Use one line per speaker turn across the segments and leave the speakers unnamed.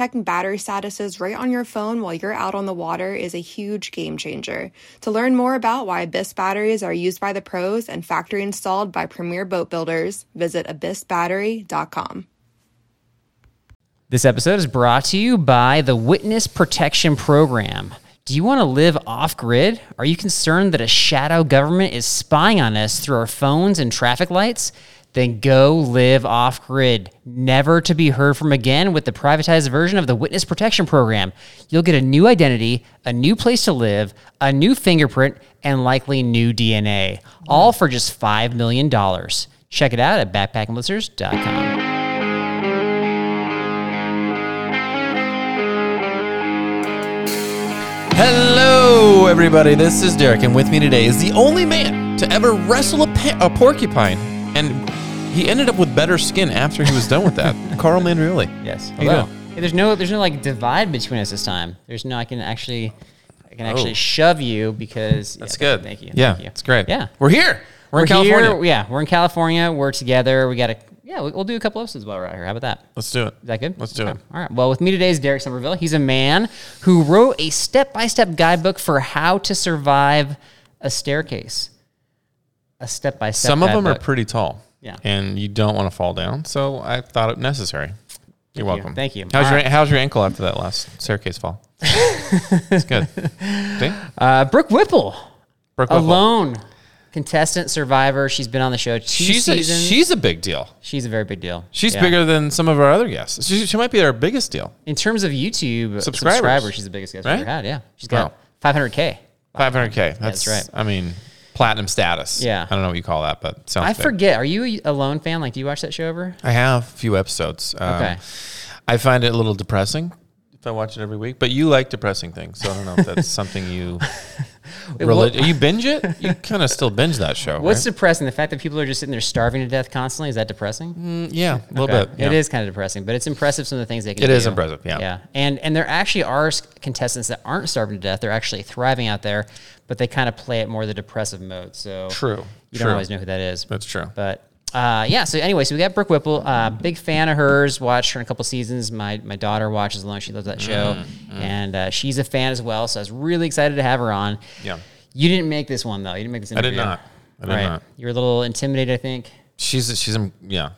checking battery statuses right on your phone while you're out on the water is a huge game changer. To learn more about why Abyss batteries are used by the pros and factory installed by premier boat builders, visit abyssbattery.com.
This episode is brought to you by the Witness Protection Program. Do you want to live off grid? Are you concerned that a shadow government is spying on us through our phones and traffic lights? Then go live off grid, never to be heard from again with the privatized version of the Witness Protection Program. You'll get a new identity, a new place to live, a new fingerprint, and likely new DNA, all for just $5 million. Check it out at backpackingblizzards.com.
Hello, everybody. This is Derek, and with me today is the only man to ever wrestle a, a porcupine, he ended up with better skin after he was done with that. Carl Mandrioli.
Yes.
How you
Hello. Hey, there's no there's no like divide between us this time. There's no I can actually I can actually
Oh.
shove you because
That's
yeah,
good.
Thank you.
Yeah,
Thank you.
it's great.
Yeah.
we're here. We're, in
Here-
California.
yeah, we're in California. We're together. We got to yeah. we- We'll do a couple episodes while we're out here. How about that?
Let's do it.
Is that good?
Let's do
Okay.
it.
All right. Well, with me today is Derek Somerville. He's a man who wrote a step-by-step guidebook for how to survive a staircase. A step-by-step.
Some of them are pretty tall.
Yeah.
and you don't want to fall down, so I thought it necessary. You're
you.
welcome.
Thank you.
How's
All
your
right.
How's your ankle after that last staircase fall? it's good. See?
Uh, Brooke Whipple,
Brooke Whipple.
alone contestant survivor. She's been on the show two
She's a,
seasons.
she's a big deal.
She's a very big deal.
She's
Yeah.
bigger than some of our other guests. She, she might be our biggest deal.
in terms of YouTube
Subscribers.
subscribers. She's the biggest guest
Right?
we've ever had. Yeah, she's got
Wow.
500k.
500k. That's,
that's right.
I mean, platinum status.
Yeah.
I don't know what you call that, but sounds.
I
big.
forget. Are you Alone fan? Like, do you watch that show ever?
I have a few episodes. Um,
Okay.
I find it a little depressing if I watch it every week. But you like depressing things, so I don't know if that's something you.
What-
you binge it? You kind of still binge that show.
What's
right?
depressing? The fact that people are just sitting there starving to death constantly is that depressing?
Mm, yeah, a little
Okay.
bit. yeah.
It is kind of depressing, but it's impressive some of the things they can
It
do.
is impressive, yeah.
Yeah. And and there actually are contestants that aren't starving to death. They're actually thriving out there, but they kind of play it more the depressive mode. So
True.
You
True.
don't always know who that is.
That's true.
But uh, yeah, so anyway, so we got Brooke Whipple. Uh, big fan of hers. Watched her in a couple seasons. My my daughter watches Alone. She loves that show,
Mm-hmm.
and uh, she's a fan as well. So I was really excited to have her on.
Yeah.
You didn't make this one though. You didn't make this
I did not. I did
right.
not.
You were a little intimidated, I think.
She's she's yeah.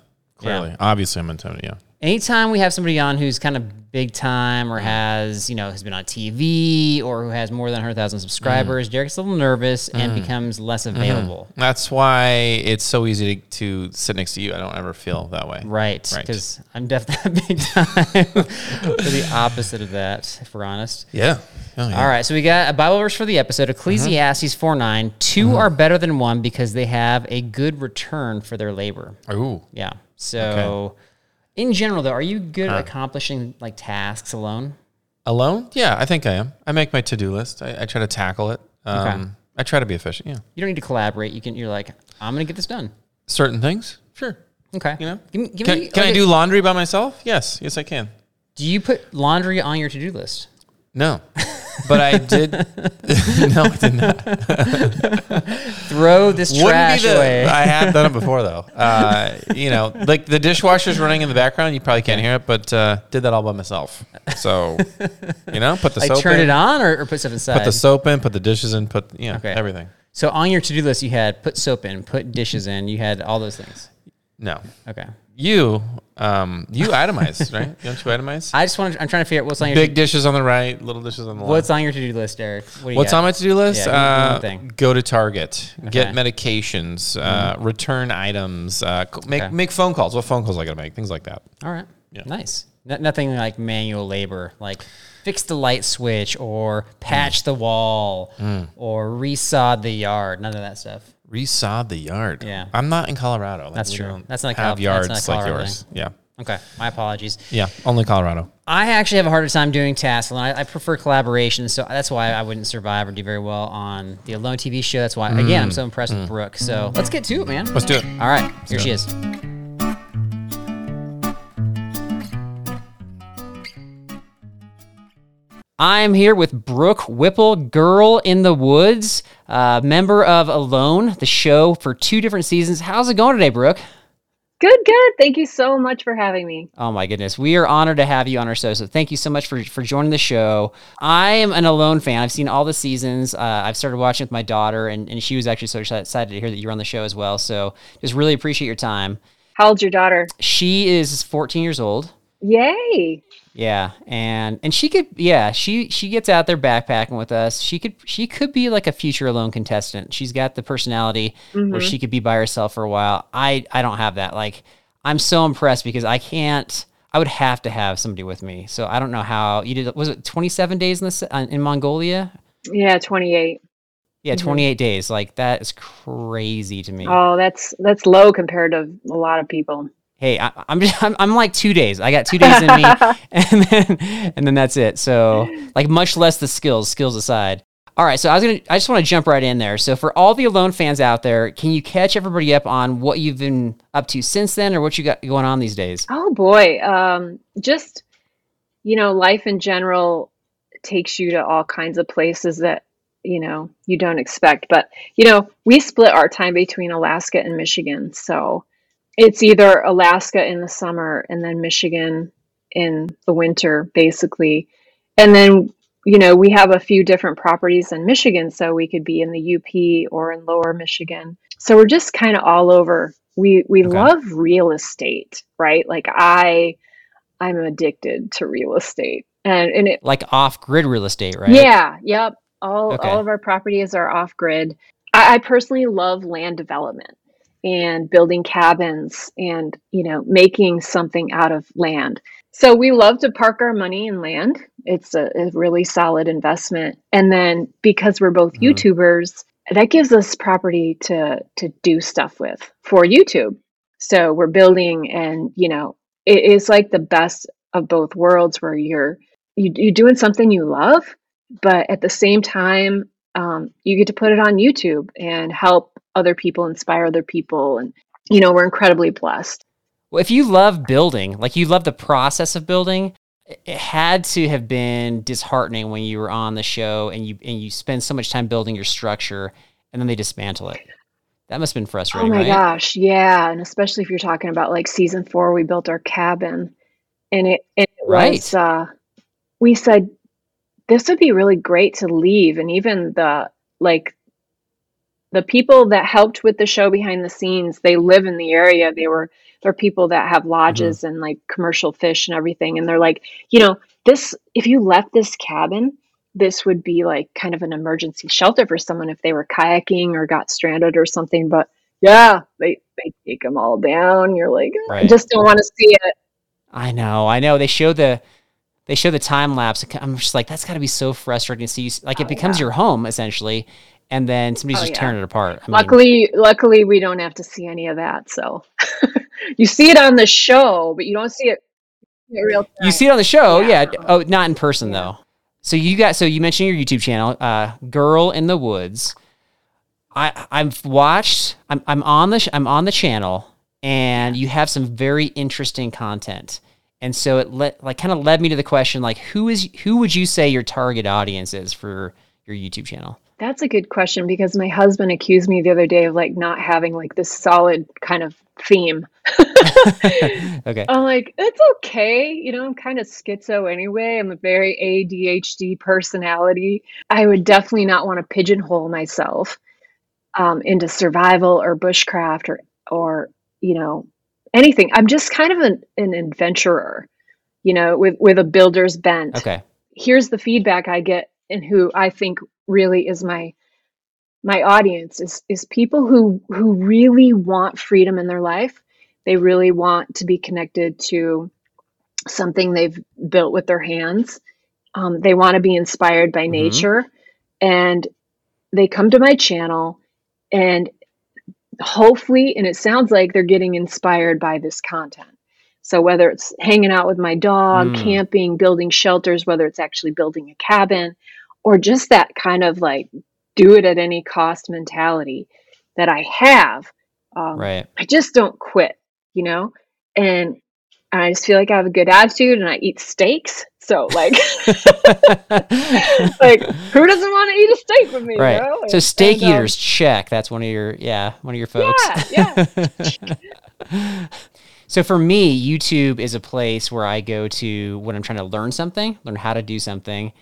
Clearly, obviously, I'm. Yeah.
anytime we have somebody on who's kind of big time or has, you know, has been on TV or who has more than 100,000 mm-hmm. subscribers, Derek's a little nervous and mm-hmm. becomes less mm-hmm. available.
That's why it's so easy to, to sit next to you. I don't ever feel that way.
Right.
Right.
Because I'm definitely big time. The opposite of that, if we're honest.
Yeah. Oh, yeah.
All right, so we got a Bible verse for the episode Ecclesiastes 4 9. 2 are better than one because they have a good return for their labor.
Ooh.
Yeah. So, in general, though, are you good at accomplishing like tasks alone?
Alone? Yeah, I think I am. I make my to do list. I, I try to tackle it. Um,
Okay.
I try to be efficient. Yeah.
You don't need to collaborate. You can. You're like, I'm gonna get this done.
Certain things, sure.
Okay.
You know,
Give me, give
can,
me,
can I do laundry by myself? Yes, yes, I can.
Do you put laundry on your to-do list?
No, but I did. no, I did not.
Throw this trash away.
I have done it before though. Uh, you know, like the dishwasher's running in the background. You probably can't hear it, but uh, did that all by myself. So, you know, put the
like
soap
turn
in,
it on or, or put stuff inside.
put the soap in, put the dishes in, put you know
Okay.
everything.
so on your to-do list, you had put soap in, put dishes in. You had all those things.
No,
Okay.
You, um, you itemize, right? Don't you itemize?
I just want. to I'm trying to figure out what's on your
Big dishes on the right, little dishes on the left.
what's on your to do list, Derek. What do you
What's
got?
on my to-do list?
Yeah, give me one
uh, go to Target, get
Okay.
medications, uh, return items, uh, make
Okay.
make phone calls. What phone calls I gotta make? Things like that.
All right. Nice. No, nothing like manual labor, like fix the light switch or patch the wall or resod the yard. None of that stuff.
Resod the yard.
Yeah.
I'm not in Colorado. Like,
That's true. That's not
have
Cal-
yards
that's not
like yours. Yeah.
Okay. My apologies.
Yeah. Only Colorado.
I actually have a harder time doing tasks alone. I, I prefer collaboration, so that's why I wouldn't survive or do very well on the Alone TV show. That's why, mm. again, I'm so impressed with mm. Brooke. So mm. let's get to it, man.
Let's do it.
All right, here she is. I'm here with Brooke Whipple, Girl in the Woods, uh, member of Alone, the show for two different seasons. How's it going today, Brooke?
Good, good. Thank you so much for having me.
Oh my goodness. We are honored to have you on our show. So thank you so much for, for joining the show. I am an Alone fan. I've seen all the seasons. Uh, I've started watching with my daughter, and, and she was actually so excited to hear that you're on the show as well. So just really appreciate your time.
How old's your daughter?
She is 14 years old.
Yay.
Yeah, and and she could yeah she she gets out there backpacking with us. She could she could be like a future alone contestant. She's got the personality where mm-hmm. she could be by herself for a while. I I don't have that. Like I'm so impressed because I can't. I would have to have somebody with me. So I don't know how you did. Was it 27 days in this uh, in Mongolia?
Yeah, 28.
Yeah, mm-hmm. 28 days. Like that is crazy to me.
Oh, that's that's low compared to a lot of people.
Hey, I, I'm just I'm, I'm like two days. I got two days in me, and then and then that's it. So like much less the skills, skills aside. All right, so I was gonna I just want to jump right in there. So for all the alone fans out there, can you catch everybody up on what you've been up to since then, or what you got going on these days?
Oh boy. Um just you know, life in general takes you to all kinds of places that you know you don't expect. But you know, we split our time between Alaska and Michigan. So it's either Alaska in the summer and then Michigan in the winter, basically. And then, you know, we have a few different properties in Michigan, so we could be in the UP or in lower Michigan. So we're just kind of all over. We we
Okay.
love real estate, right? Like I I'm addicted to real estate. And and it
Like off grid real estate, right?
yeah, yep. All
Okay.
all of our properties are off grid. I, I personally love land development and building cabins and you know making something out of land. So we love to park our money in land. It's a, a really solid investment. And then because we're both
Mhm.
YouTubers, that gives us property to to do stuff with for YouTube. So we're building and you know it is like the best of both worlds where you're you, you're doing something you love, but at the same time, um, you get to put it on YouTube and help other people, inspire other people. And, you know, we're incredibly blessed.
Well, if you love building, like you love the process of building, it had to have been disheartening when you were on the show and you and you spend so much time building your structure and then they dismantle it. That must have been frustrating.
Oh my
right?
gosh. Yeah. And especially if you're talking about like season four, we built our cabin and it, it
Right.
was, uh, we said, this would be really great to leave. And even the, like, the people that helped with the show behind the scenes, they live in the area. They were, they're people that have lodges mm-hmm. and like commercial fish and everything. And they're like, you know, this, if you left this cabin, this would be like kind of an emergency shelter for someone if they were kayaking or got stranded or something. But yeah, they, they take them all down. You're like, I
Right.
just don't want to see it.
I know, I know. They show the they show the time lapse. I'm just like, that's got to be so frustrating to see. You, like it
Oh,
becomes
yeah.
your home essentially, and then somebody's
Oh,
just
yeah.
tearing it apart. I mean,
luckily, luckily we don't have to see any of that. So you see it on the show, but you don't see it in real time.
you see it on the show, yeah.
Yeah.
Oh, not in person though. So you got so you mentioned your YouTube channel, uh, Girl in the Woods. I I've watched. I'm I'm on the sh- I'm on the channel, and you have some very interesting content. And so it let like kind of led me to the question like who is who would you say your target audience is for your YouTube channel?
That's a good question because my husband accused me the other day of like not having like this solid kind of theme.
okay.
I'm like, it's okay. You know, I'm kind of schizo anyway. I'm a very ADHD personality. I would definitely not want to pigeonhole myself um, into survival or bushcraft or, or, you know, anything. I'm just kind of an, an adventurer, you know, with with a builder's bent.
Okay.
Here's the feedback I get and who I think really is my my audience is is people who who really want freedom in their life. They really want to be connected to something they've built with their hands. Um, they want to be inspired by
Mhm.
nature, and they come to my channel, and hopefully, and it sounds like they're getting inspired by this content. So whether it's hanging out with my dog,
Mm.
camping, building shelters, whether it's actually building a cabin, or just that kind of like do it at any cost mentality that I have. Um,
Right.
I just don't quit, you know? And I just feel like I have a good attitude and I eat steaks. So like like who doesn't want to eat a steak with me? you
right.
know?
So steak
and, um,
eaters, check. That's one of your yeah, one of your folks.
Yeah,
so for me, YouTube is a place where I go to when I'm trying to learn something, learn how to do something,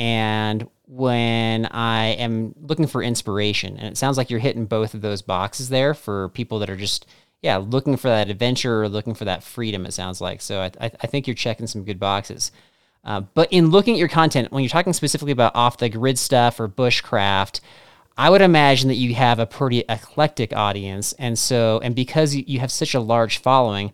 and when I am looking for inspiration. And it sounds like you're hitting both of those boxes there for people that are just yeah looking for that adventure or looking for that freedom. It sounds like so. I I, think you're checking some good boxes. Uh, but in looking at your content, when you're talking specifically about off the grid stuff or bushcraft, I would imagine that you have a pretty eclectic audience. And so, and because you have such a large following,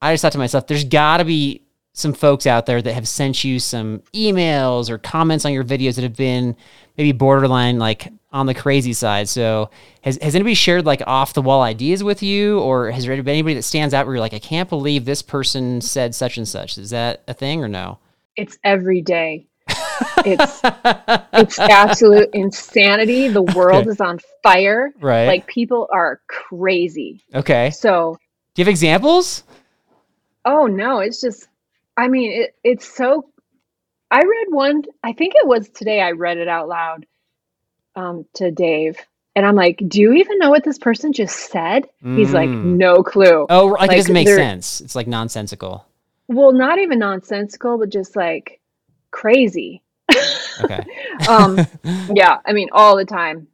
I just thought to myself, there's got to be some folks out there that have sent you some emails or comments on your videos that have been maybe borderline like on the crazy side. So, has, has anybody shared like off the wall ideas with you, or has there been anybody that stands out where you're like, I can't believe this person said such and such? Is that a thing or no?
It's every day. It's it's absolute insanity. The world
Okay.
is on fire.
Right.
Like people are crazy.
okay.
So
Do you have examples?
Oh no, it's just I mean it it's so I read one I think it was today I read it out loud um to Dave and I'm like, "Do you even know what this person just said?" He's like,
Mm.
"No clue."
Oh, like, it
Like,
doesn't make
they're-
sense. It's like nonsensical.
Well, not even nonsensical, but just like crazy.
Okay.
um yeah, I mean all the time.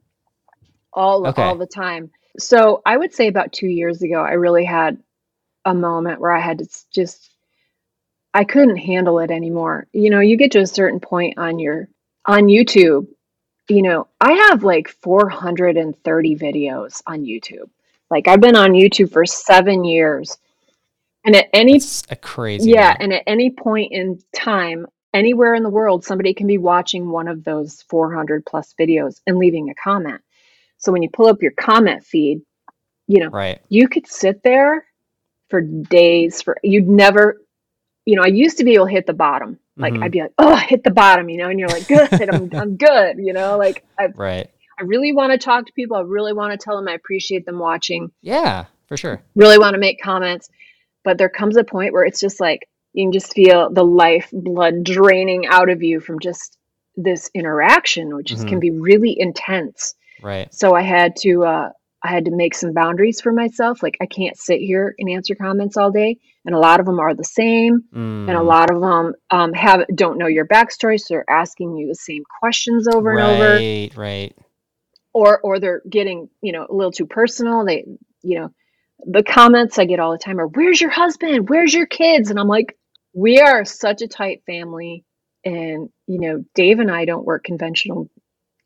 All
Okay.
all the time. So, I would say about 2 years ago I really had a moment where I had to s- just I couldn't handle it anymore. You know, you get to a certain point on your on YouTube, you know, I have like 430 videos on YouTube. Like I've been on YouTube for 7 years. And at any
It's a crazy.
yeah, and at any point in time, anywhere in the world, somebody can be watching one of those 400 plus videos and leaving a comment. So when you pull up your comment feed, you know,
Right.
you could sit there for days for you'd never you know i used to be able to hit the bottom like
Mhm.
i'd be like oh I hit the bottom you know and you're like good I'm, I'm good you know like i,
Right.
I really want to talk to people i really want to tell them i appreciate them watching
Yeah, for sure.
really want to make comments but there comes a point where it's just like you can just feel the life blood draining out of you from just this interaction which is, can
Mhm.
be really intense
Right.
so I had to uh, I had to make some boundaries for myself. Like I can't sit here and answer comments all day, and a lot of them are the same, and a
Mm,
lot of them um, have don't know your backstory, so they're asking you the same questions over and over,
Right. Right.
or or they're getting you know a little too personal. They you know the comments I get all the time are "Where's your husband? Where's your kids?" And I'm like, we are such a tight family, and you know Dave and I don't work conventional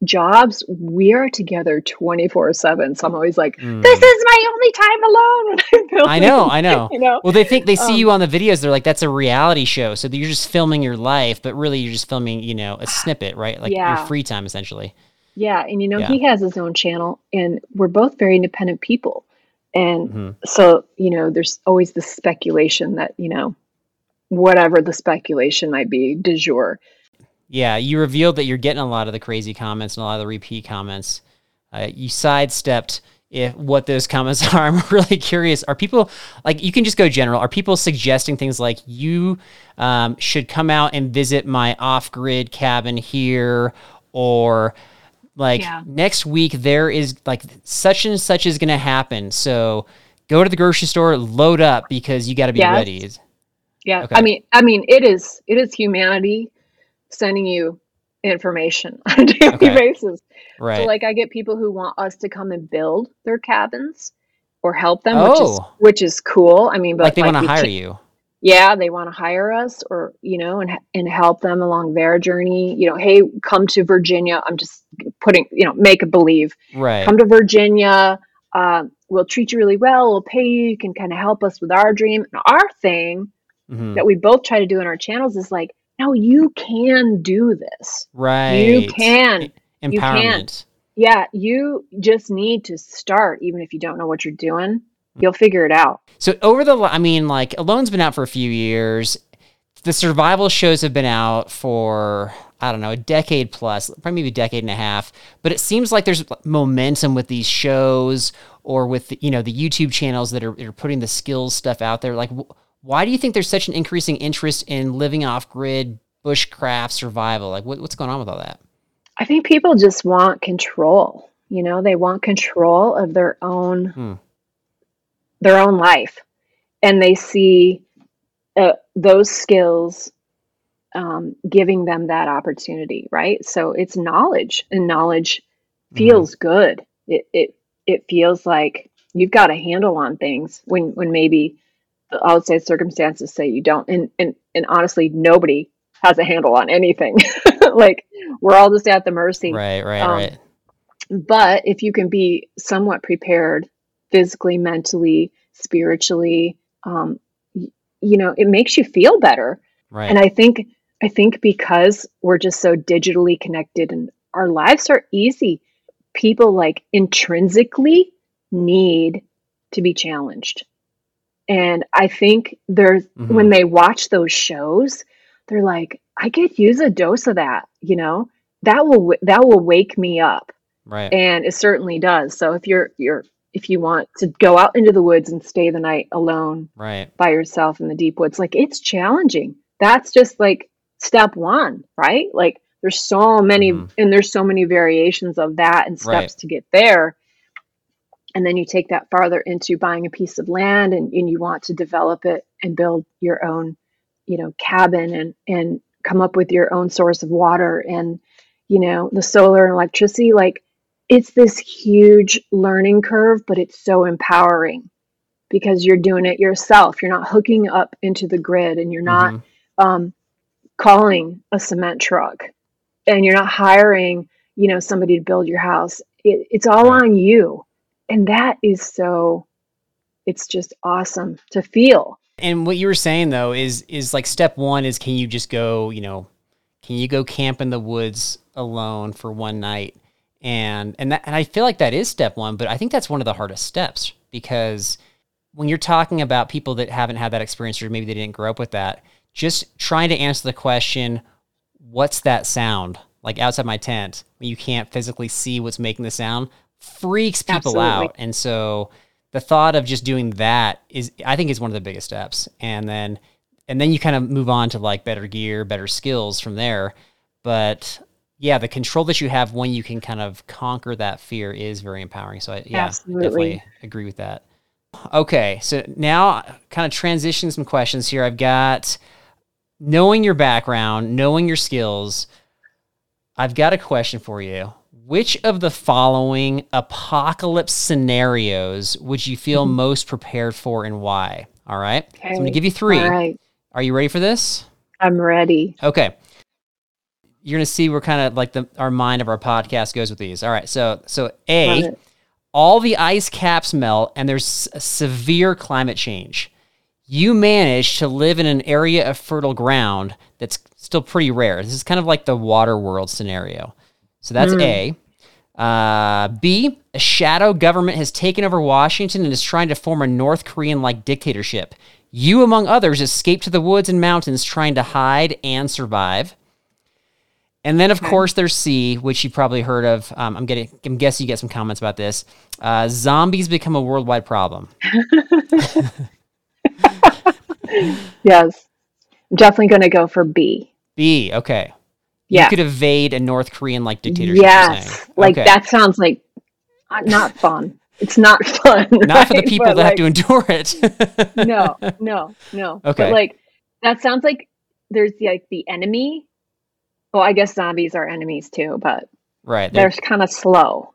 jobs we are together 24 7 so i'm always like this
Mm.
is my only time alone building
I know. I know.
you know
Well, they think they see
Um,
you on the videos. They're like, "That's a reality show." So you're just filming your life, but really you're just filming, you know, a snippet, right? Like
Yeah.
your free time, essentially.
yeah and you know
Yeah.
he has his own channel and we're both very independent people and
Mhm.
so you know there's always the speculation that you know whatever the speculation might be du jour
Yeah, you revealed that you're getting a lot of the crazy comments and a lot of the repeat comments. Uh, you sidestepped if what those comments are. I'm really curious. Are people like you can just go general? Are people suggesting things like you um, should come out and visit my off-grid cabin here, or like
Yeah.
next week there is like such and such is going to happen. So go to the grocery store, load up because you got to be
Yes.
ready.
yeah
Okay.
i mean i mean it is it is humanity sending you information on a daily
Okay.
basis
Right.
So like I get people who want us to come and build their cabins or help them, which is
Oh.
which is cool. I mean, but
like they want to hire you.
yeah they want to hire us or you know and and help them along their journey you know hey come to virginia i'm just putting you know make a believe
Right.
come to virginia uh, we'll treat you really well we'll pay you you can kind of help us with our dream and our thing
Mhm.
that we both try to do in our channels is like no you can do this
Right.
you can you can.
Empowerment.
yeah you just need to start even if you don't know what you're doing mm. you'll figure it out
So over the, I mean, like Alone's been out for a few years. The survival shows have been out for I don't know a decade plus, probably maybe a decade and a half. But it seems like there's momentum with these shows or with the, you know the YouTube channels that are, that are putting the skills stuff out there. Like, why do you think there's such an increasing interest in living off grid, bushcraft, survival? Like, what, what's going on with all that?
I think people just want control. You know, they want control of their own
Hmm.
their own life, and they see uh, those skills um, giving them that opportunity. Right. So it's knowledge, and knowledge feels good. It it it feels like you've got a handle on things when when maybe the outside circumstances say you don't. And and and honestly, nobody has a handle on anything. like we're all just at the mercy
Right, right,
Um,
right.
but if you can be somewhat prepared physically mentally spiritually um, y- you know it makes you feel better
Right.
and i think i think because we're just so digitally connected and our lives are easy people like intrinsically need to be challenged and i think there's
Mm-hmm.
when they watch those shows they're like i could use a dose of that you know that will that will wake me up
right.
and it certainly does so if you're you're if you want to go out into the woods and stay the night alone
right.
by yourself in the deep woods like it's challenging that's just like step one right like there's so many
Mhm.
and there's so many variations of that and steps
Right.
to get there and then you take that farther into buying a piece of land and, and you want to develop it and build your own you know cabin and and come up with your own source of water and you know the solar and electricity. Like it's this huge learning curve but it's so empowering because you're doing it yourself. You're not hooking up into the grid and you're not
Mhm.
um, calling a cement truck and you're not hiring you know somebody to build your house. It, it's all on you and that is so it's just awesome to feel
And what you were saying though is is like step one is can you just go, you know, can you go camp in the woods alone for one night? And and that, and I feel like that is step one, but I think that's one of the hardest steps because when you're talking about people that haven't had that experience or maybe they didn't grow up with that, just trying to answer the question, what's that sound? Like outside my tent, when you can't physically see what's making the sound, freaks people
Absolutely.
out. And so the thought of just doing that is I think is one of the biggest steps. And then and then you kind of move on to like better gear, better skills from there. But yeah, the control that you have when you can kind of conquer that fear is very empowering. So I, yeah,
Absolutely.
definitely agree with that. Okay, so now kind of transitioning some questions here. I've got knowing your background, knowing your skills. I've got a question for you. Which of the following apocalypse scenarios would you feel mm-hmm. most prepared for and why? All right. So I'm going to give you three.
all right
Are you ready for this?
i'm ready
Okay. You're going to see where kind of like the our mind of our podcast goes with these. All right. So so A, all the ice caps melt and there's severe climate change. You manage to live in an area of fertile ground that's still pretty rare. This is kind of like the water world scenario. So that's A. Uh, B, a shadow government has taken over Washington and is trying to form a North Korean like dictatorship. You, among others, escape to the woods and mountains trying to hide and survive. And then, of course, there's C, which you probably heard of. Um, I'm getting, I'm guessing you get some comments about this. Uh, zombies become a worldwide problem.
yes i'm definitely going to go for b
B, okay.
Yeah
You could evade a North Korean like dictatorship.
yes like
Okay.
that sounds like uh, not fun it's not fun
Not for the people
But,
that have to endure it.
no, no, no.
Okay.
But like that sounds like there's like the enemy. Well, I guess zombies are enemies too, but
right.
they're
they're-
kind of slow.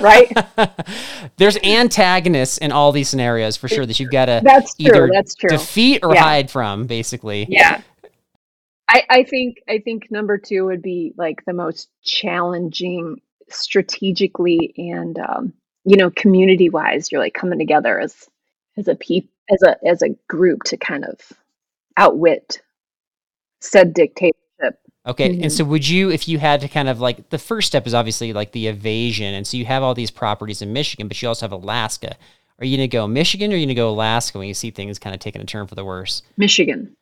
right?
There's antagonists in all these scenarios for sure that you've got to
That's true.
either
That's true.
defeat or
Yeah.
hide from, basically.
Yeah. I, I think I think number two would be like the most challenging strategically and um, you know community wise. You're like coming together as as a peop as a as a group to kind of outwit said dictatorship.
Okay,
Mhm.
and so would you, if you had to kind of like, the first step is obviously like the evasion, and so you have all these properties in Michigan, but you also have Alaska. Are you gonna go Michigan or are you gonna go Alaska when you see things kind of taking a turn for the worse?
Michigan,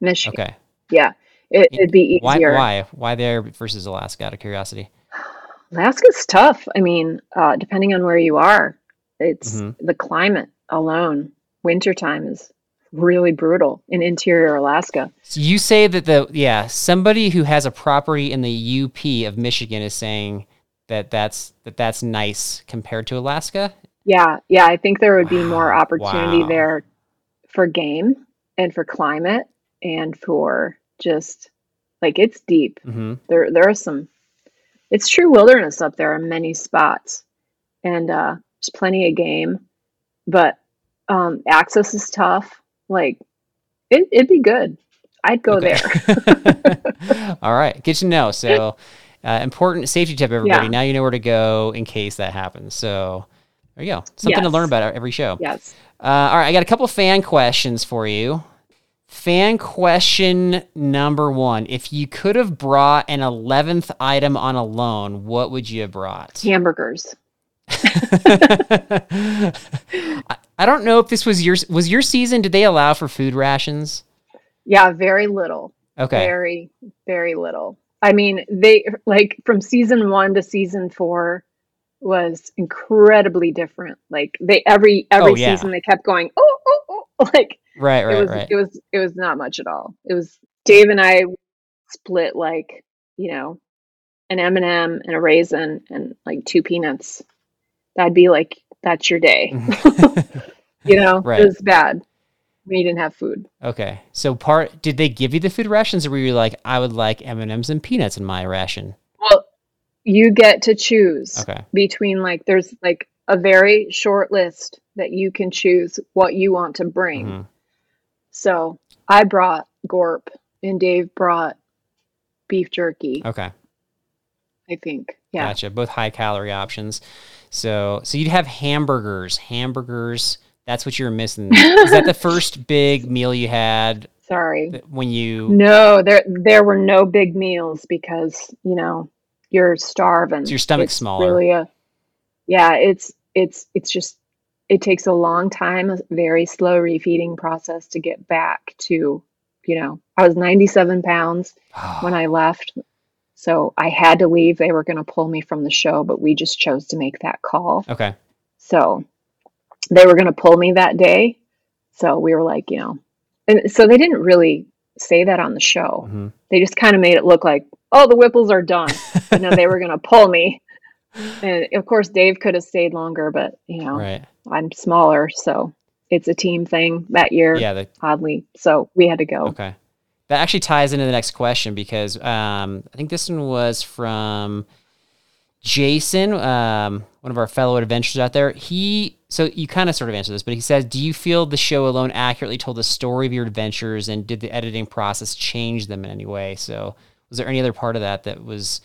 Michigan.
Okay,
Yeah, it, it'd be
why?
easier.
Why? Why there versus Alaska? Out of curiosity.
Alaska's tough. I mean, uh, depending on where you are, it's
Mhm.
the climate alone. Wintertime is really brutal in interior Alaska.
So you say that the yeah somebody who has a property in the UP of Michigan is saying that that's that that's nice compared to Alaska.
Yeah, yeah, I think there would be more opportunity
wow.
there for game and for climate and for just like it's deep.
hmm
There there are some it's true wilderness up there in many spots. And uh there's plenty of game, but um access is tough. Like it it'd be good. I'd go there.
there. All right, good to know. So uh, important safety tip, everybody.
Yeah.
Now you know where to go in case that happens. So there you go. Something to learn about every show.
Yes.
Uh, all right, I got a couple fan questions for you. Fan question number one: If you could have brought an eleventh item on Alone, what would you have brought?
Hamburgers.
I, I don't know if this was your was your season. Did they allow for food rations?
Yeah, very little.
Okay.
Very, very little. I mean, they like from season one to season four was incredibly different. Like they every every
Oh, yeah.
season they kept going, oh, oh, oh, like
Right,
it
right,
was
right.
it was it was not much at all. It was Dave and I split like you know an M and m and a raisin and like two peanuts. That'd be like that's your day. you know,
Right.
it was bad. We didn't have food.
okay. So part did they give you the food rations, or were you like, I would like M and M's and peanuts in my ration?
Well, you get to choose
Okay.
between like there's like a very short list that you can choose what you want to bring.
Mhm.
So I brought Gorp and Dave brought beef jerky,
Okay.
I think. Yeah.
Gotcha. Both high calorie options. So so you'd have hamburgers. Hamburgers. That's what you were missing. Is that the first big meal you had
Sorry.
when you?
No, there there were no big meals because, you know, you're starving.
So your stomach's
It's
smaller.
Really a, yeah, it's it's it's just it takes a long time, a very slow refeeding process to get back to, you know, I was 97 pounds when I left. So I had to leave. They were going to pull me from the show, but we just chose to make that call.
okay.
So they were going to pull me that day. So we were like, you know, and so they didn't really say that on the show.
hmm
They just kind of made it look like, oh, the Whipples are done. and then they were going to pull me. And of course, Dave could have stayed longer, but, you know,
Right.
I'm smaller. So it's a team thing that year,
Yeah. The,
oddly. So we had to go.
okay. That actually ties into the next question because um, I think this one was from Jason, um, one of our fellow adventurers out there. He so you kind of sort of answered this, but he says, "Do you feel the show alone accurately told the story of your adventures, and did the editing process change them in any way?" So, was there any other part of that that was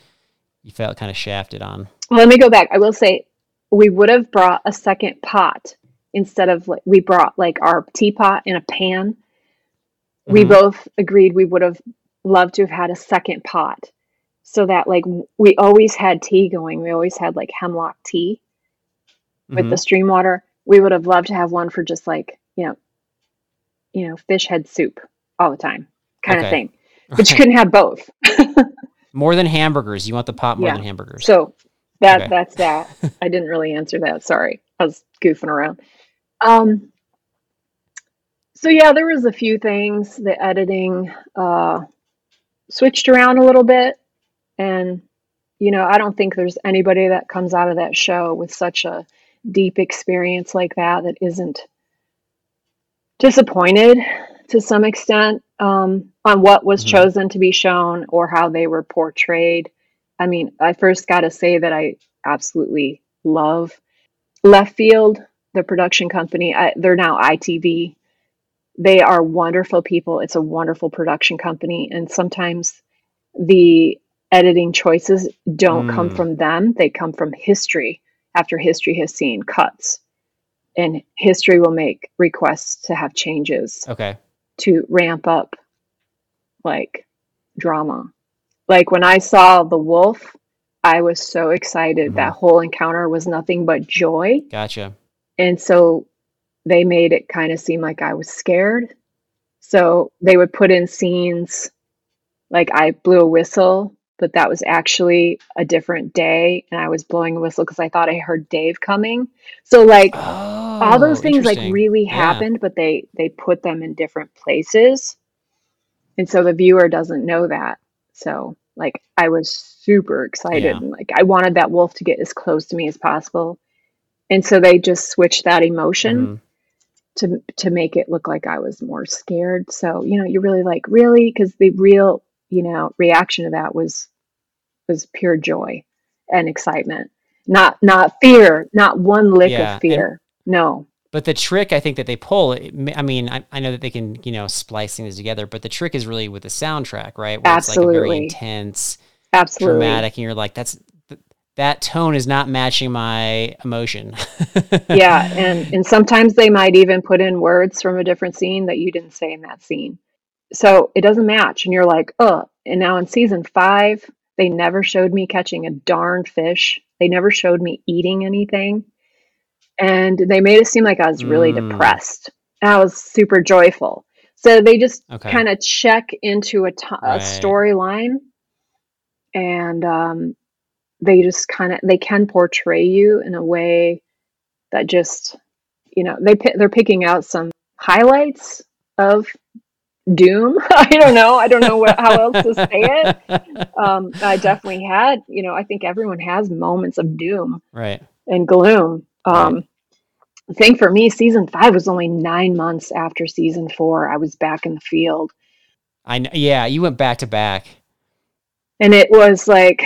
you felt kind of shafted on?
Well, let me go back. I will say we would have brought a second pot instead of like we brought like our teapot in a pan. We
Mhm.
both agreed we would have loved to have had a second pot so that like we always had tea going. We always had like hemlock tea with
Mhm.
the stream water. We would have loved to have one for just like, you know, you know, fish head soup all the time kind
Okay.
of thing. But you couldn't have both.
more than hamburgers. You want the pot more
Yeah.
than hamburgers.
So that
Okay.
that's that. I didn't really answer that. Sorry. I was goofing around. Um so yeah, there was a few things. The editing uh switched around a little bit and you know, I don't think there's anybody that comes out of that show with such a deep experience like that that isn't disappointed to some extent um, on what was
Mhm.
chosen to be shown or how they were portrayed. I mean, I first got to say that I absolutely love. Left Field, the production company, I, they're now ITV. They are wonderful people. It's a wonderful production company. And sometimes the editing choices don't come
Mm.
from them, they come from history after history has seen cuts. And history will make requests to have changes
Okay.
to ramp up like drama. Like when I saw the wolf, I was so excited. That mm-hmm. whole encounter was nothing but joy.
Gotcha.
And so they made it kind of seem like I was scared. So they would put in scenes like I blew a whistle, but that was actually a different day. And I was blowing a whistle because I thought I heard Dave coming. So, like,
Oh,
all those things like really
Yeah.
happened but they they put them in different places and so the viewer doesn't know that so like i was super excited
Yeah.
and like i wanted that wolf to get as close to me as possible. And so they just switched that emotion
Mhm.
to to make it look like i was more scared. So you know you're really like really? Because the real you know reaction to that was was pure joy and excitement. Not not fear not one lick
Yeah, and-
of fear. No
But the trick I think that they pull, it, I mean, I, I know that they can, you know, splice things together, but the trick is really with the soundtrack, right? Where it's like very intense,
absolutely.
dramatic, and you're like, that's that tone is not matching my emotion.
yeah and and sometimes they might even put in words from a different scene that you didn't say in that scene. So it doesn't match and you're like oh and now in season five they never showed me catching a darn fish. They never showed me eating anything and they made it seem like i was really
Mm.
depressed. I was super joyful. So they just
Okay.
kind of check into a to- a storyline and um, they just kind of they can portray you in a way that just you know they they're picking out some highlights of doom. I don't know. I don't know what, how else to say it. Um, i definitely had you know i think everyone has moments of doom
right.
and gloom um, the thing for me season five was only nine months after season four i was back in the field.
I kn- yeah, you went back to back.
and it was like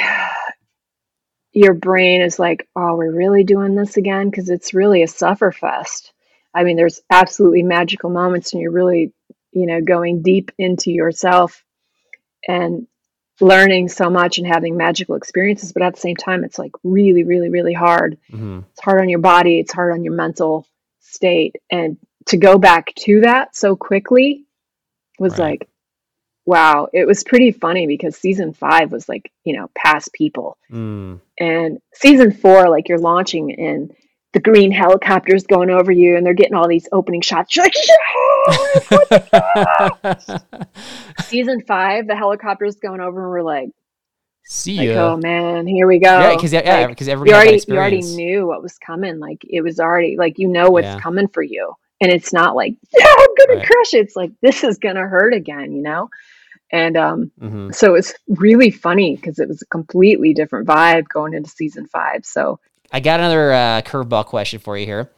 your brain is like oh we're really doing this again? Because it's really a suffer fest. I mean there's absolutely magical moments and you're really you know going deep into yourself. And learning so much and having magical experiences but at the same time it's like really really really hard
hmm
it's hard on your body it's hard on your mental state and to go back to that so quickly was
Right.
like wow it was pretty funny because season five was like you know past people
Mm.
and season four like you're launching and the green helicopters going over you and they're getting all these opening shots You're like "Yes!" season five the helicopters going over and we're like,
See
like
ya.
oh man here we go
yeah, because yeah,
Like,
because everybody
you already you already knew what was coming. Like it was already like you know what's
Yeah.
coming for you, and it's not like yeah I'm gonna
Right.
crush it. It's like this is gonna hurt again, you know. And um,
hmm
so it's really funny because it was a completely different vibe going into season five. So
I got another uh, curveball question for you here.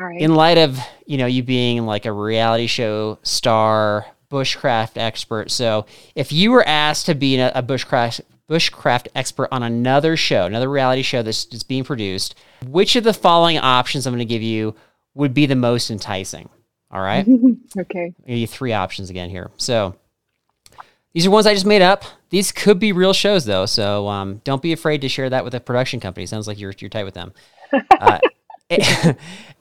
all right,
in light of you know you being like a reality show star bushcraft expert. So if you were asked to be a, a bushcraft bushcraft expert on another show another reality show that's, that's being produced which of the following options i'm going to give you would be the most enticing? All right?
Okay,
I'll give you three options again here. So these are ones i just made up. These could be real shows though so um, don't be afraid to share that with a production company. Sounds like you're, you're tight with them. Uh,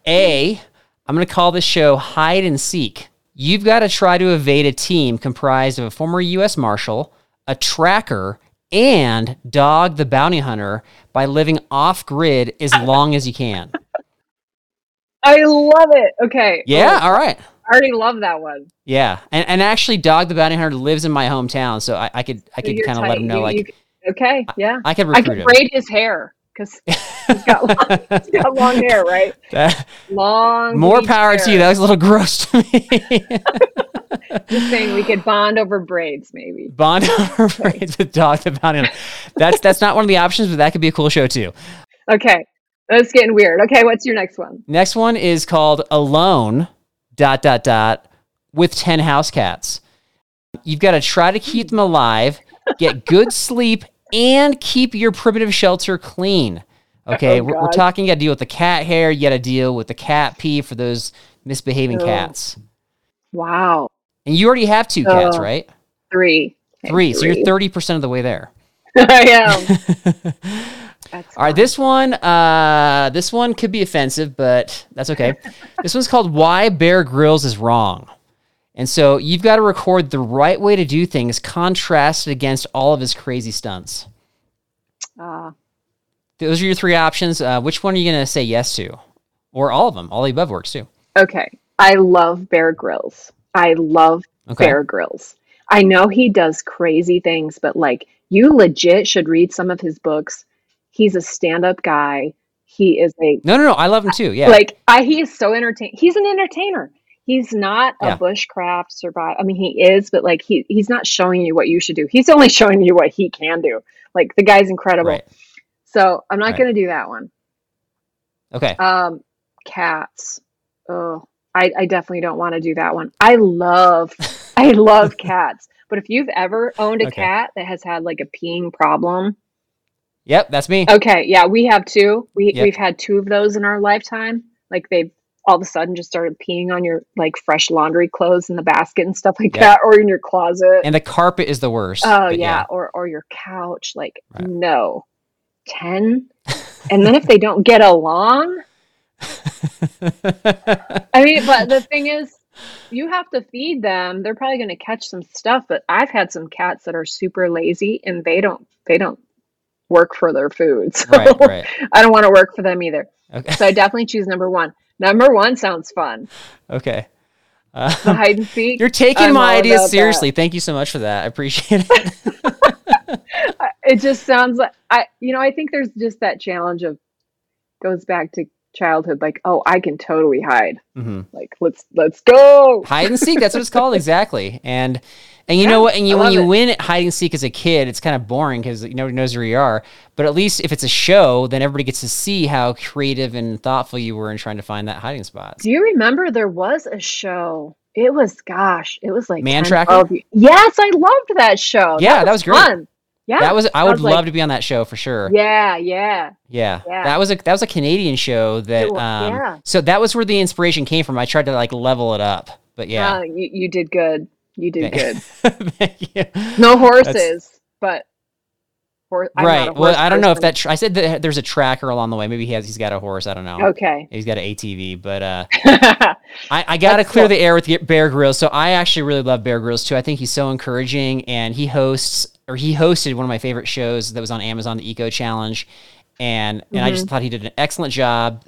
a, I'm going to call this show Hide and Seek. You've got to try to evade a team comprised of a former U.S. Marshal, a tracker, and Dog the Bounty Hunter by living off grid as long as you can.
I love it. Okay,
Yeah,
Oh,
all right.
I already love that one.
Yeah, and, and actually, Dog the Bounty Hunter lives in my hometown, so I, I could I
So
could kind of let him know
You-
like
you- okay, yeah,
I could
I could
him.
braid his hair because he's got long, he's got long hair, right?
That-
Long.
more power to you. That was a little gross to me.
Just saying, we could bond over braids, maybe.
Bond over braids with Dog the Bounty Hunter. That's that's not one of the options, but that could be a cool show too.
Okay, that's getting weird. Okay, what's your next one?
Next one is called Alone, dot, dot, dot, with 10 house cats. You've got to try to keep them alive, get good sleep, and keep your primitive shelter clean. Okay,
Oh,
we're, we're talking. You got to deal with the cat hair. You got to deal with the cat pee for those misbehaving
Ugh.
cats.
Wow.
And you already have two cats,
Oh.
right?
Three.
Three. So you're thirty percent of the way there.
I am. That's
All right, this one, uh, this one could be offensive, but that's okay. this one's called "Why Bear Grylls is Wrong," and so you've got to record the right way to do things, contrasted against all of his crazy stunts.
Uh,
Those are your three options. Uh, which one are you going to say yes to, or all of them? All the above works too.
okay. I love Bear Grylls. I love
Okay.
Bear Grylls. I know he does crazy things, but like you legit should read some of his books. He's a stand-up guy. He is a
No, no, no. I love him too. Yeah.
like I he is so entertain. He's an entertainer. He's not a bushcraft survival. I mean, he is, but like he he's not showing you what you should do. He's only showing you what he can do. Like the guy's incredible.
right.
So I'm not
Right.
going to do that one.
Okay.
Um, cats. Oh, I, I definitely don't want to do that one. I love, I love cats. But if you've ever owned a
Okay.
cat that has had like a peeing problem,
Yep, that's me.
okay, yeah, we have two. We
Yep.
we've had two of those in our lifetime. Like they've all of a sudden just started peeing on your like fresh laundry clothes in the basket and stuff like
Yep.
that, or in your closet.
And the carpet is the worst.
Oh
but
yeah. or or your couch. Like
Right.
no, ten. and then if they don't get along, I mean, but the thing is, you have to feed them. They're probably going to catch some stuff. But I've had some cats that are super lazy, and they don't they don't work for their food. So
right, right.
I don't want to work for them either.
Okay.
So I definitely choose number one. Number one sounds fun.
Okay. Uh,
The hide and seek.
you're taking
I'm
my ideas seriously. Thank you so much for that. I appreciate it.
It just sounds like I. You know, I think there's just that challenge of goes back to childhood. Like, oh, I can totally hide.
hmm
Like, let's let's go.
Hide and seek. That's what it's called exactly. And and you
Yeah,
know what? And you when you
it.
win at hide and seek as a kid, it's kind of boring because nobody knows where you are. But at least if it's a show, then everybody gets to see how creative and thoughtful you were in trying to find that hiding spot.
Do you remember there was a show? It was gosh, it was like
Man
10,
Tracker?
12 Yes, I loved that show.
Yeah, that was great.
fun. Yeah,
That was I would
was like-
love to be on that show for sure.
Yeah, yeah.
Yeah.
Yeah.
That was a that was a Canadian show that
It wa-
um
yeah.
so that was where the inspiration came from. I tried to like level it up. But yeah.
Uh, you, you did good. You did good. No horses, but hor- I'm not a
right. Well,
horse
I don't know if that tr- I said that there's a tracker along the way. Maybe he has he's got a horse, I don't know.
Okay.
He's got an ATV, but uh I, I got to clear
cool.
the air with Bear Grylls. So I actually really love Bear Grylls too. I think he's so encouraging, and he hosts or he hosted one of my favorite shows that was on Amazon, the Eco Challenge, and and I
Mm-hmm.
just thought he did an excellent job.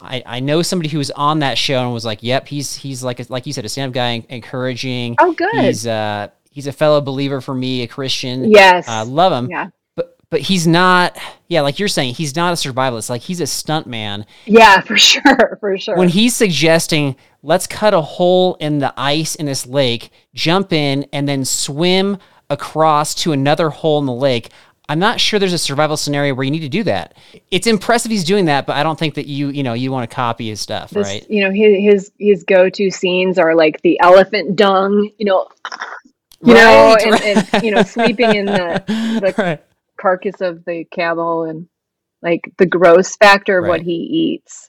I, I know somebody who was on that show and was like, "Yep, he's he's like a, like you said, a stand-up guy, encouraging.
Oh, good.
He's uh he's a fellow believer for me, a Christian.
yes.
uh, love him.
yeah.
But but he's not. Yeah, like you're saying, he's not a survivalist. Like he's a stunt man
Yeah, for sure. For sure.
when he's suggesting let's cut a hole in the ice in this lake, jump in, and then swim across to another hole in the lake. I'm not sure there's a survival scenario where you need to do that. It's impressive he's doing that, but I don't think that you, you know, you want to copy his stuff,
This-
right?
You know, his his his go-to scenes are like the elephant dung, you know, you know,
Right,
and, and you know, sleeping in the the
right.
carcass of the camel and like the gross factor of what he eats.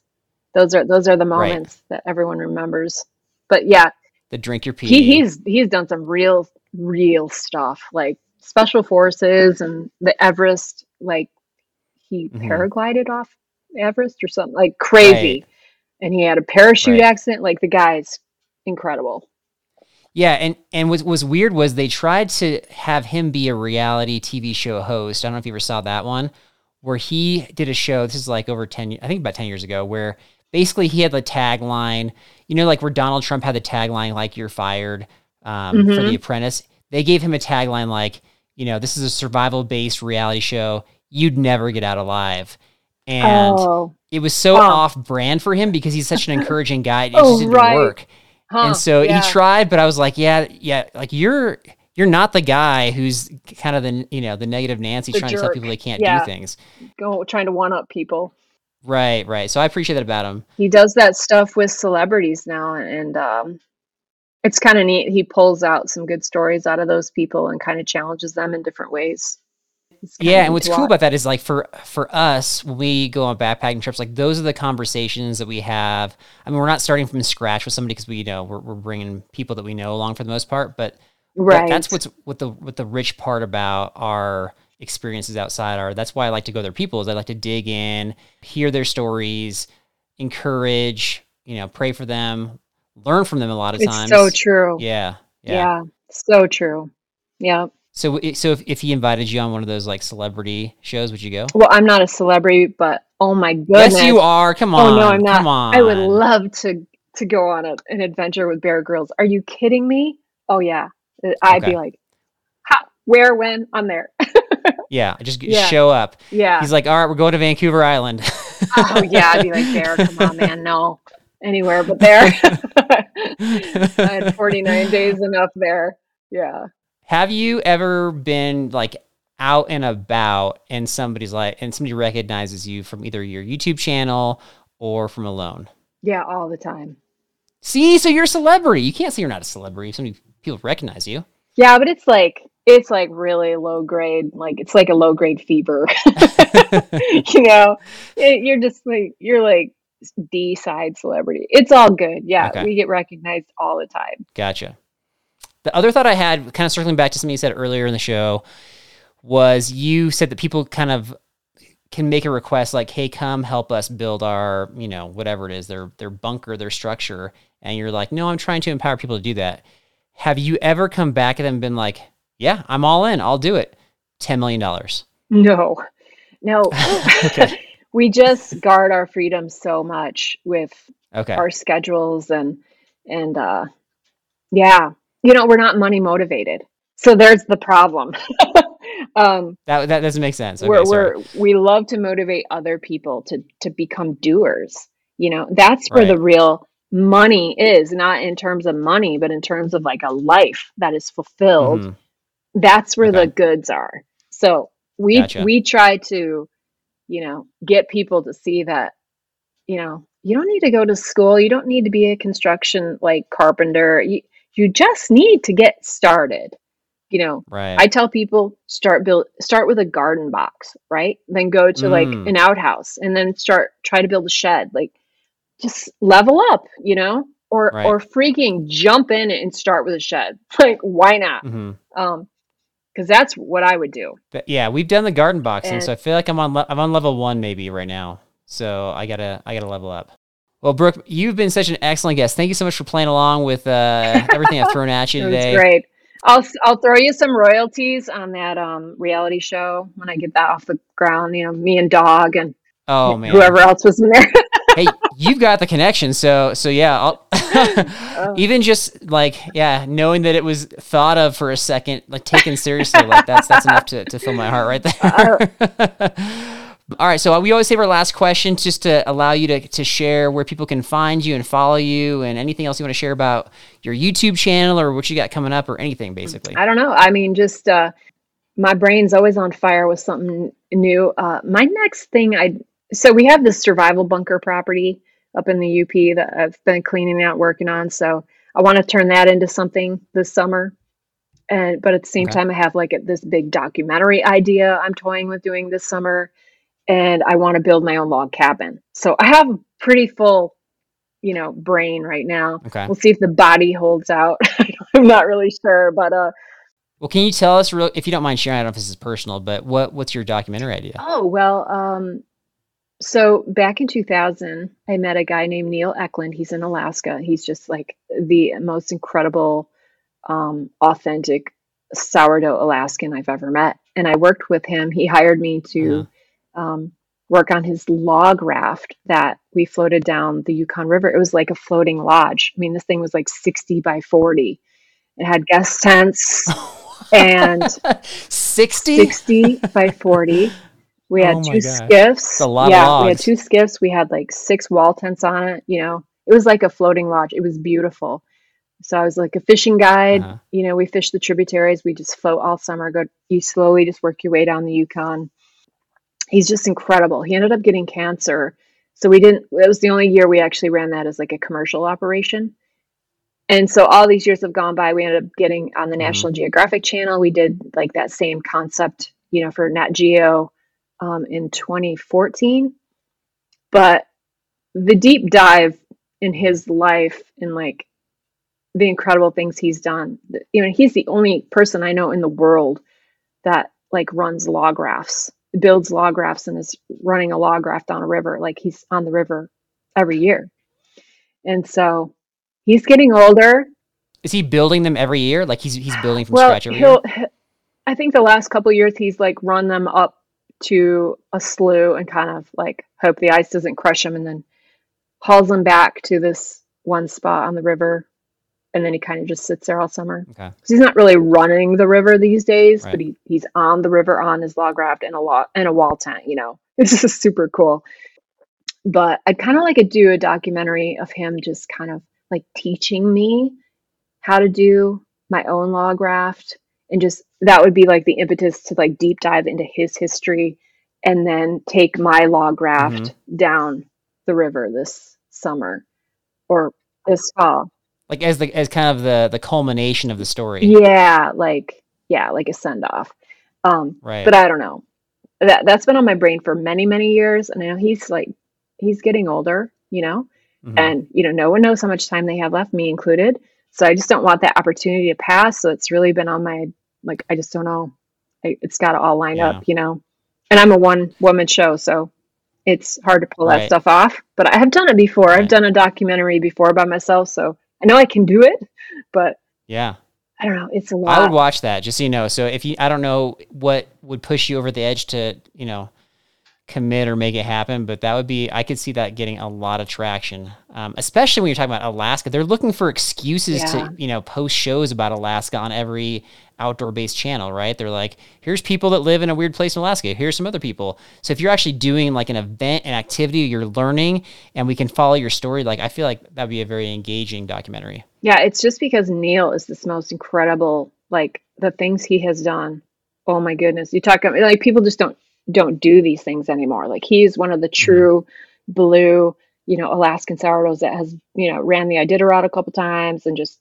Those are those are the moments that everyone remembers. But yeah,
The drink your pee.
he he's he's done some real real stuff like special forces and the Everest like he
Mhm.
paraglided off Everest or something like crazy.
Right.
And he had a parachute
Right.
accident like the guy's incredible.
Yeah, and and what was weird was they tried to have him be a reality TV show host. I don't know if you ever saw that one, where he did a show. This is like over ten, I think about ten years ago, where basically he had the tagline, you know, like where Donald Trump had the tagline like "You're fired" um, for The Apprentice. They gave him a tagline like, you know, this is a survival based reality show. You'd never get out alive, and
oh,
it was so
Huh.
off brand for him because he's such an encouraging guy. It
Oh,
just didn't
right.
work
huh,
and so
yeah.
he tried but i was like yeah yeah like you're you're not the guy who's kind of the you know the negative nancy
The
trying to tell people they can't
Yeah.
do things
go trying to one up people.
right right so i appreciate that about him
he does that stuff with celebrities now and um it's kind of neat he pulls out some good stories out of those people and kind of challenges them in different ways
Yeah, and what's cool about that is like for for us when we go on backpacking trips, like those are the conversations that we have. I mean, we're not starting from scratch with somebody because we you know we're, we're bringing people that we know along for the most part, but
right.
that's what's what the what the rich part about our experiences outside are. That's why I like to go to their people is I like to dig in, hear their stories, encourage, you know, pray for them, learn from them a lot of
it's
times.
so true.
Yeah, yeah.
Yeah. so true. Yeah.
So so if, if he invited you on one of those like celebrity shows, would you go?
Well, I'm not a celebrity, but oh my goodness.
Yes, you are. Come on.
Oh no, I'm not.
Come on.
I would love to to go on a, an adventure with Bear Grylls. Are you kidding me? Oh yeah. Uh, I'd
Okay.
be like, how, where, when? I'm there.
Yeah, just
Yeah.
show up.
yeah.
He's like, all right, we're going to Vancouver Island.
oh yeah. I'd be like, Bear, come on, man. No, anywhere but there. I had 49 days enough there. Yeah.
Have you ever been like out and about and somebody's like, and somebody recognizes you from either your YouTube channel or from alone?
Yeah. All the time.
See, so you're a celebrity. You can't say you're not a celebrity. if Somebody people recognize you.
Yeah, but it's like it's like really low grade. Like it's like a low grade fever. you know, It- you're just like you're like D side celebrity. It's all good. Yeah,
Okay.
we get recognized all the time.
Gotcha. The other thought I had, kind of circling back to something you said earlier in the show, was you said that people kind of can make a request like, "Hey, come help us build our, you know, whatever it is, their their bunker, their structure," and you're like, "No, I'm trying to empower people to do that." Have you ever come back at them and been like, "Yeah, I'm all in. I'll do it. Ten million dollars."
No, no.
Okay.
we just guard our freedom so much with
Okay.
our schedules and and uh yeah you know we're not money motivated so there's the problem um
That that doesn't make sense. Okay,
we're, we're we love to motivate other people to to become doers you know that's where the real money is not in terms of money but in terms of like a life that is fulfilled
Mhm.
that's where the goods are so we
Gotcha.
we try to you know get people to see that you know you don't need to go to school you don't need to be a construction like carpenter you you just need to get started you know
Right.
I tell people start build start with a garden box, right? Then go to like
Mm.
an outhouse and then start try to build a shed. Like just level up, you know? Or
Right.
or freaking jump in and start with a shed. Like why not?
hmm
Um cuz that's what I would do.
But yeah, we've done the garden boxing,
And-
so I feel like I'm on le- I'm on level one maybe right now. So I gotta I gotta level up. Well, Brooke, you've been such an excellent guest. Thank you so much for playing along with uh, everything I've thrown at you today.
great. I'll I'll throw you some royalties on that um reality show when I get that off the ground, you know, me and dog and
Oh man,
whoever else was in there.
hey, you've got the connection, so so yeah. I'll
Oh.
even just like yeah, knowing that it was thought of for a second, like taken seriously, like that's that's enough to, to fill my heart right there. All right, so we always save our last question just to allow you to, to share where people can find you and follow you and anything else you want to share about your YouTube channel or what you got coming up or anything basically.
I don't know. I mean, just uh, my brain's always on fire with something new. Uh, my next thing, I so we have this survival bunker property up in the UP that I've been cleaning out, working on. So I want to turn that into something this summer. And but at the same
Okay.
time, I have like a, this big documentary idea I'm toying with doing this summer, and I want to build my own log cabin. So I have a pretty full, you know, brain right now.
Okay.
We'll see if the body holds out. I'm not really sure, but uh,
Well, can you tell us real if you don't mind sharing, I don't know if this is personal, but what what's your documentary idea?
Oh, well, um, so back in 2000, I met a guy named Neil Eklund. He's in Alaska. He's just like the most incredible, um, authentic sourdough Alaskan I've ever met. And I worked with him. He hired me to um, work on his log raft that we floated down the Yukon River. It was like a floating lodge. I mean, this thing was like 60 by 40. It had guest tents and
60?
60 by 40. We had
Oh
two
gosh.
skiffs.
a lot of
yeah, we had two skiffs. We had like six wall tents on it. You know, it was like a floating lodge. It was beautiful. So I was like a fishing guide.
Uh-huh.
You know, we fish the tributaries. We just float all summer. Go, you slowly just work your way down the Yukon. He's just incredible. He ended up getting cancer. So we didn't, it was the only year we actually ran that as like a commercial operation. And so all these years have gone by. We ended up getting on the
Mhm.
National Geographic Channel. We did like that same concept, you know, for Nat Geo um, in 2014. But the deep dive in his life and like the incredible things he's done, you know, he's the only person I know in the world that like runs log rafts, builds log rafts, and is running a log raft on a river. Like he's on the river every year. And so he's getting older.
Is he building them every year? Like he's he's building from
well,
scratch every
he'll,
year?
I think the last couple years he's like run them up to a slough and kind of like hope the ice doesn't crush him and then hauls him back to this one spot on the river and then he kind of just sits there all summer.
Okay.
'Cause he's not really running the river these days,
Right.
but he, he's on the river on his log raft and a lot and a wall tent, you know. It's just super cool. But I'd kind of like to do a documentary of him just kind of like teaching me how to do my own log raft and just that would be like the impetus to like deep dive into his history and then take my log raft
Mm-hmm.
down the river this summer or this fall.
Like as the as kind of the the culmination of the story.
Yeah, like yeah, like a send off. Um,
Right.
but I don't know. That that's been on my brain for many many years, and I know he's like he's getting older, you know,
Mhm.
and you know no one knows how much time they have left, me included. So I just don't want that opportunity to pass. So it's really been on my like I just don't know. I, it's got to all line
Yeah.
up, you know. And I'm a one woman show, so it's hard to pull
Right.
that stuff off. But I have done it before.
Right.
I've done a documentary before by myself, so I know I can do it. But
Yeah.
I don't know. It's a lot.
I would watch that, just so you know. So if you, I don't know what would push you over the edge to, you know, commit or make it happen, but that would be, I could see that getting a lot of traction, um, especially when you're talking about Alaska. They're looking for excuses
Yeah.
to, you know, post shows about Alaska on every outdoor based channel, right? They're like, here's people that live in a weird place in Alaska. Here's some other people. So if you're actually doing like an event, an activity, you're learning, and we can follow your story, like I feel like that'd be a very engaging documentary.
Yeah, it's just because Neil is this most incredible, like the things he has done. Oh my goodness. You talk about like people just don't don't do these things anymore. Like he's one of the true blue, you know, Alaskan sourdoughs that has, you know, ran the Iditarod a couple times and just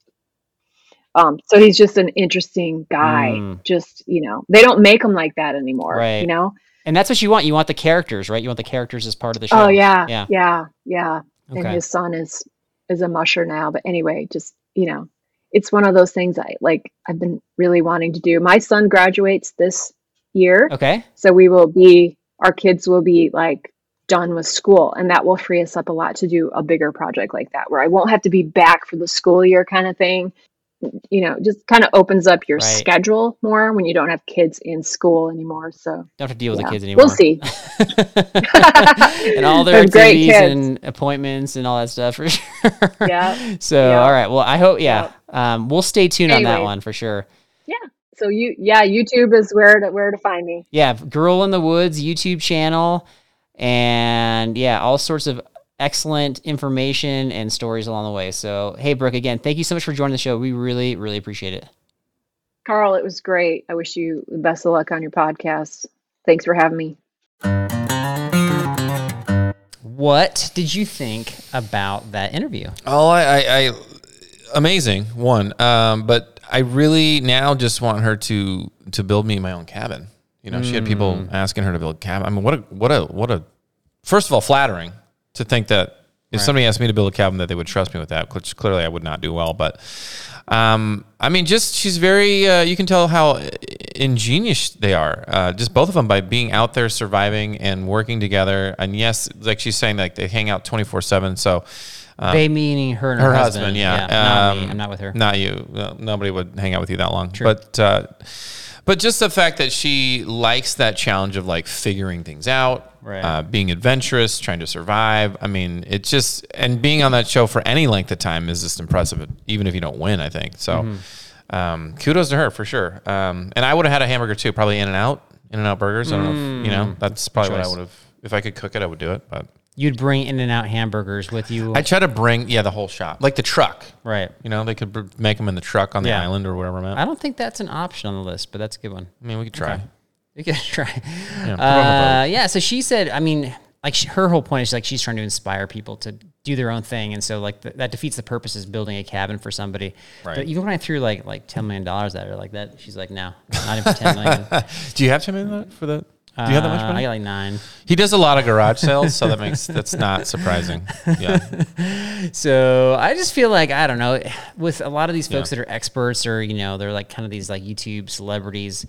um so he's just an interesting guy.
Mm.
Just, you know, they don't make them like that anymore,
Right.
you know?
And that's what you want. You want the characters, right? You want the characters as part of the show.
Oh yeah,
Yeah.
yeah, yeah. And his son is is a musher now. But anyway, just you know, it's one of those things I like. I've been really wanting to do. My son graduates this year,
Okay.
so we will be our kids will be like done with school, and that will free us up a lot to do a bigger project like that, where I won't have to be back for the school year kind of thing. You know, just kind of opens up your
Right.
schedule more when you don't have kids in school anymore. So
Don't have to deal with
yeah.
the kids anymore.
we'll see.
and all their activities and appointments and all that stuff for sure.
Yeah.
So,
Yeah.
all right. Well, I hope, yeah. Um, we'll stay tuned on that one for sure.
Yeah. So you, yeah, YouTube is where to where to find me.
Yeah. Girl in the Woods YouTube channel. And yeah, all sorts of excellent information and stories along the way. So, hey, Brooke, again, thank you so much for joining the show. We really, really appreciate it.
Carl, it was great. I wish you the best of luck on your podcast. Thanks for having me.
What did you think about that interview?
Oh, I, I, I amazing one. Um, but I really now just want her to to build me my own cabin. You know, she had people
Mm.
asking her to build a cabin. I mean, what a what a what a first of all flattering to think that if somebody asked me to build a cabin that they would trust me with that, which clearly I would not do well. But um, I mean, just she's very. Uh, you can tell how ingenious they are. Uh, just both of them by being out there, surviving and working together. And yes, like she's saying, like they hang out twenty four seven. So. Um,
they meaning her and her,
her husband, yeah,
not me.
Um,
I'm not with her.
Not you. Well, nobody would hang out with you that long. True. But uh, but just the fact that she likes that challenge of like figuring things out,
Right.
uh, being adventurous, trying to survive. I mean, it's just and being on that show for any length of time is just impressive, even if you don't win. I think so.
Mm-hmm.
Um, kudos to her for sure. Um, and I would have had a hamburger too, probably In and Out, In and Out burgers. I don't know. If, you know, that's probably what I
Mm.
would have. If I could cook it, I would do it. But
You'd bring In and Out hamburgers with you.
I try to bring yeah the whole shop, like the truck.
right.
You know, they could br- make them in the truck on the
Yeah.
island or whatever. Man.
I don't think that's an option on the list, but that's a good one.
I mean, we could try.
You could try.
Yeah, put on
Uh, yeah. So she said, I mean, like she, her whole point is like she's trying to inspire people to do their own thing, and so like th- that defeats the purpose of building a cabin for somebody.
Right.
But even when I threw like like ten million dollars at her like that, she's like, no, not even ten million.
Do you have ten million for that? Do you have that much
Uh,
money?
I got like nine.
he does a lot of garage sales, so that makes that's not surprising. Yeah,
So I just feel like I don't know with a lot of these folks
Yeah.
that are experts or you know they're like kind of these like YouTube celebrities.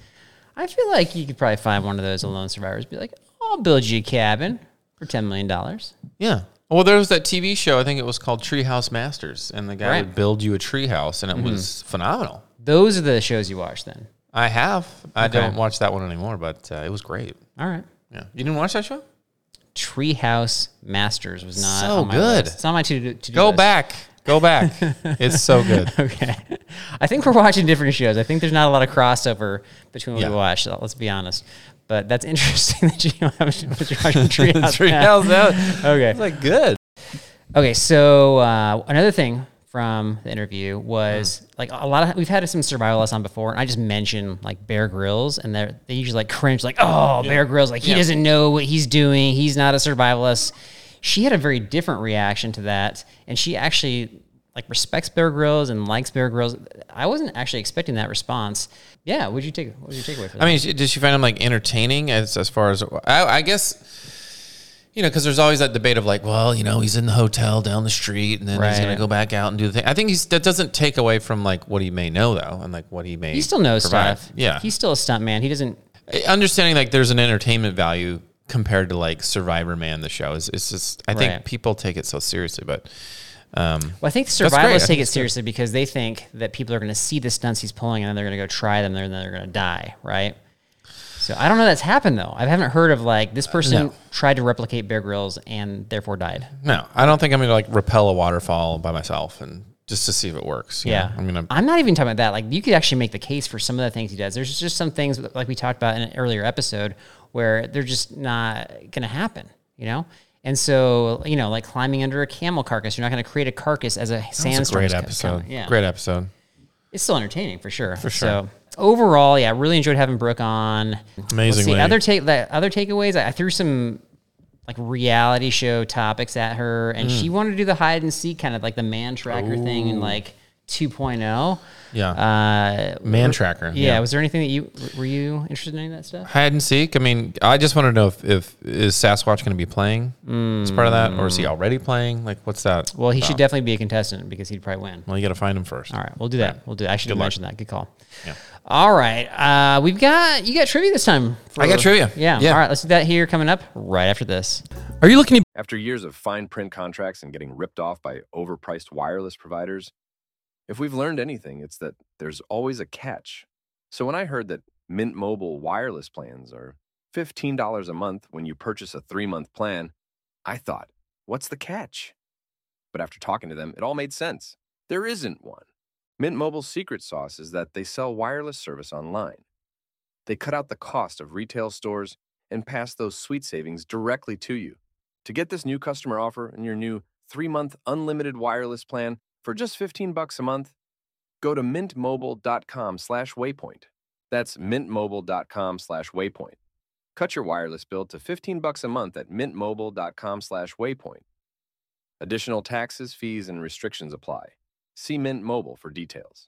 I feel like you could probably find one of those alone survivors. Be like, I'll build you a cabin for ten million dollars.
yeah. Well, there was that TV show. I think it was called Treehouse Masters, and the guy
Right.
would build you a treehouse, and it was phenomenal.
Those are the shows you watch then.
I have. I
Okay.
don't watch that one anymore, but uh, it was great.
All right.
Yeah, you didn't watch that show?
Treehouse Masters was not
So
on my
good.
List. It's not my to to
Go back. Go back. it's so good.
Okay. I think we're watching different shows. I think there's not a lot of crossover between what
Yeah.
we watch. so Let's be honest. But that's interesting that you have what you're watching Treehouse.
Treehouse Masters.
Okay.
It's like good.
Okay, so uh, another thing from the interview was
Hmm.
like a lot of we've had some survivalists on before, and I just mentioned like Bear Grylls, and they they usually like cringe, like oh Bear Grylls, like he
Yeah.
doesn't know what he's doing, he's not a survivalist. She had a very different reaction to that, and she actually like respects Bear Grylls and likes Bear Grylls. I wasn't actually expecting that response. Yeah, would you take? What did you take away from that?
I mean, did she find him like entertaining as as far as I, I guess? You know, because there's always that debate of like, well, you know, he's in the hotel down the street, and then he's
Right.
gonna go back out and do the thing. I think he's that doesn't take away from like what he may know though, and like what he may.
he still knows
provide.
stuff.
Yeah,
he's still a stunt man. He doesn't.
understanding like there's an entertainment value compared to like Survivor Man, the show is. It's just I think
Right.
people take it so seriously, but um,
Well, I think
great. I
survivalists
think
take it
it's good.
seriously because they think that people are going to see the stunts he's pulling and then they're going to go try them and then they're going to die, right? So I don't know that's happened though. I haven't heard of like this uh, person
no.
tried to replicate Bear Grylls and therefore died.
no, I don't think I'm gonna like repel a waterfall by myself and just to see if it works.
Yeah,
know? I'm gonna.
I'm not even talking about that. Like you could actually make the case for some of the things he does. There's just some things like we talked about in an earlier episode where they're just not to happen, you know. And so, you know, like climbing under a camel carcass, you're not going to create a carcass as a sandstorm.
great episode.
Yeah,
Great episode.
It's still entertaining for sure. For
sure.
So overall, yeah, I really enjoyed having Brooke on. See,
Amazingly.
other take the other takeaways. I, I threw some like reality show topics at her, and
Mm.
she wanted to do the hide and seek kind of like the man tracker thing and like 2.0.
Yeah.
Uh,
Man tracker.
yeah, Was there anything that you were you interested in any of that stuff?
Hide and seek. I mean, I just want to know if, if is Sasquatch going to be playing as part of that, or is he already playing? Like, what's that?
Well, he should definitely be a contestant because he'd probably win.
Well, you got to find him first.
All right, we'll do that. We'll do. That. I should have
luck.
mentioned that. Good call.
Yeah.
All right, uh, we've got you got trivia this time.
I got trivia.
Yeah.
Yeah.
All right, let's do that here coming up right after this.
Are you looking to
After years of fine print contracts and getting ripped off by overpriced wireless providers, if we've learned anything, it's that there's always a catch. So when I heard that Mint Mobile wireless plans are $15 a month when you purchase a three month plan, I thought, what's the catch? But after talking to them, it all made sense. There isn't one. Mint Mobile's secret sauce is that they sell wireless service online. They cut out the cost of retail stores and pass those sweet savings directly to you. To get this new customer offer and your new 3-month unlimited wireless plan for just 15 bucks a month, go to mintmobile.com slash waypoint. That's mintmobile.com slash waypoint. Cut your wireless bill to 15 bucks a month at mintmobile.com slash waypoint. Additional taxes, fees and restrictions apply. See Mint Mobile for details.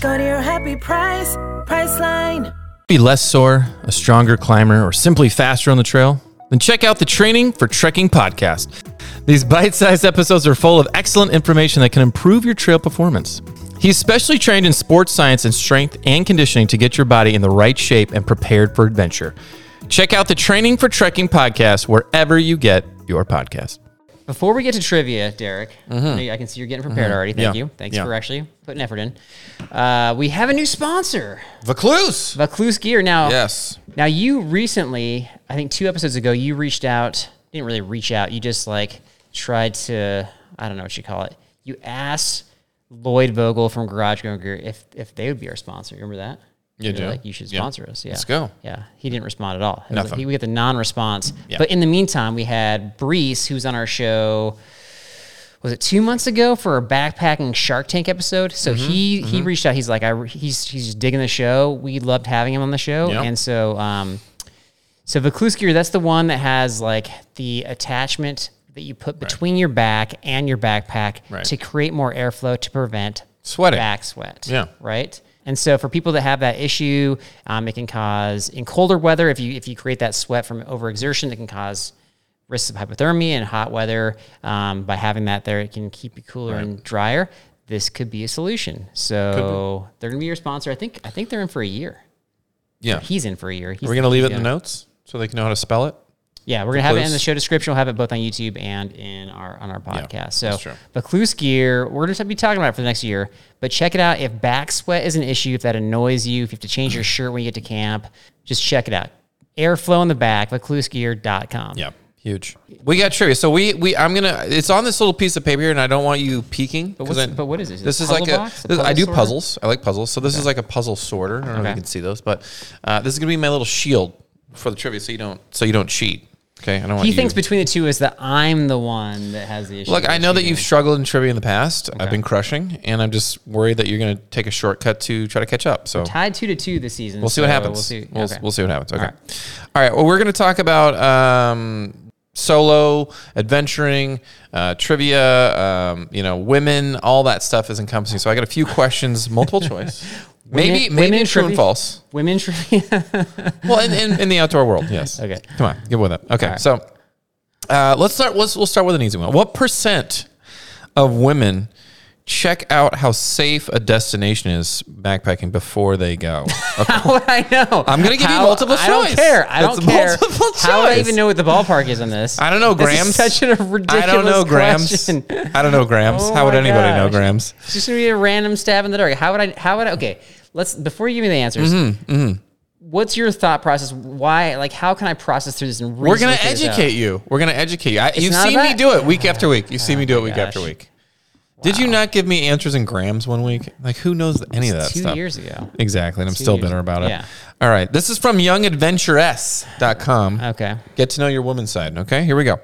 Go to your happy price, Priceline.
Be less sore, a stronger climber, or simply faster on the trail? Then check out the Training for Trekking podcast. These bite sized episodes are full of excellent information that can improve your trail performance. He's specially trained in sports science and strength and conditioning to get your body in the right shape and prepared for adventure. Check out the Training for Trekking podcast wherever you get your podcast.
Before we get to trivia, Derek, I can see you're getting prepared already. Thank
Mm-hmm. Yeah.
you. Thanks
Yeah.
for actually putting effort in. Uh, we have a new sponsor,
Vacluse!
Vacluse Gear. Now,
Yes.
now you recently, I think two episodes ago, you reached out. Didn't really reach out. You just like tried to, I don't know what you call it. You asked Lloyd Vogel from Garage Grown Gear if if they would be our sponsor. Remember that?
You do?
Like you should
Yeah.
sponsor us. Yeah.
Let's go.
Yeah, he didn't respond at all.
Nothing.
Like, he, we get the non-response.
Yeah.
But in the meantime, we had Brees, who's on our show. Was it two months ago for a backpacking Shark Tank episode? So
Mm-hmm.
he he reached out. He's like, I he's he's just digging the show. We loved having him on the show,
Yeah.
and so um, so Vacluse gear, that's the one that has like the attachment that you put between your back and your backpack
Right.
to create more airflow to prevent
Sweating.
back sweat.
Yeah.
Right. And so for people that have that issue, um, it can cause in colder weather if you if you create that sweat from overexertion, it can cause risks of hypothermia and hot weather. Um, by having that there, it can keep you cooler and drier. This could be a solution. So they're gonna be your sponsor. I think I think they're in for a year.
Yeah.
He's in for a year. He's,
We're going to leave it in the notes so they can know how to spell it.
Yeah, we're gonna have it in the show description. We'll have it both on YouTube and in our on our podcast. so,
that's true.
Gear, we're gonna be talking about it for the next year. But check it out. If back sweat is an issue, if that annoys you, if you have to change your shirt when you get to camp, just check it out. Airflow in the back, vaclusegear.com.
Yeah, huge. We got trivia. So we we I'm gonna. It's on this little piece of paper here, and I don't want you peeking.
But what's-
I-
but what is it? this? Is
This is like
box? A
this- I do
sorter?
puzzles. I like puzzles. So this is like a puzzle sorter. I don't know if you can see those, but uh, this is gonna be my little shield for the trivia, so you don't so you don't cheat. Okay, I don't want
He
you.
thinks between the two is that I'm the one that has the issue.
Look, I know that
cheating.
you've struggled in trivia in the past. I've been crushing, and I'm just worried that you're going to take a shortcut to try to catch up. So
tied two to two this season.
We'll see what happens.
We'll see.
We'll,
okay.
we'll see what happens. Okay.
All
All
right.
right. Well, we're going to talk about um, solo adventuring, uh, trivia. Um, you know, women. All that stuff is encompassing. So I got a few questions, multiple choice. Maybe
Women-
maybe
women
true and false.
Women trivia.
Well, in, in, in the outdoor world, yes.
Okay.
Come on, get with it. Okay.
right.
So uh, let's start. Let's we'll start with an easy one. What percent of women check out how safe a destination is backpacking before they go?
How would I know?
I'm gonna give you
How-
multiple
I don't care. I don't
It's
care.
multiple
How would I even know what the ballpark is on this?
I don't know, Grams.
such a ridiculous
I don't know grams. I don't know grams.
Oh
how would anybody know
gosh.
grams?
It's just gonna be a random stab in the dark. How would I? How would I? Okay, let's before you give me the answers.
Mm-hmm,
What's your thought process? Why? Like, how can I process through this and
We're gonna
reasonably figure this out?
educate you. We're gonna educate you. I, you've
not
seen me do it week after week. You've seen me do it week
gosh.
after week. Did you not give me answers in grams one week? Like who knows any of that
Two
stuff?
years ago.
Exactly, and I'm
Two
still bitter about it.
Yeah.
All right, this is from youngadventuress.com.
Okay.
Get to know your woman's side. Okay, here we go.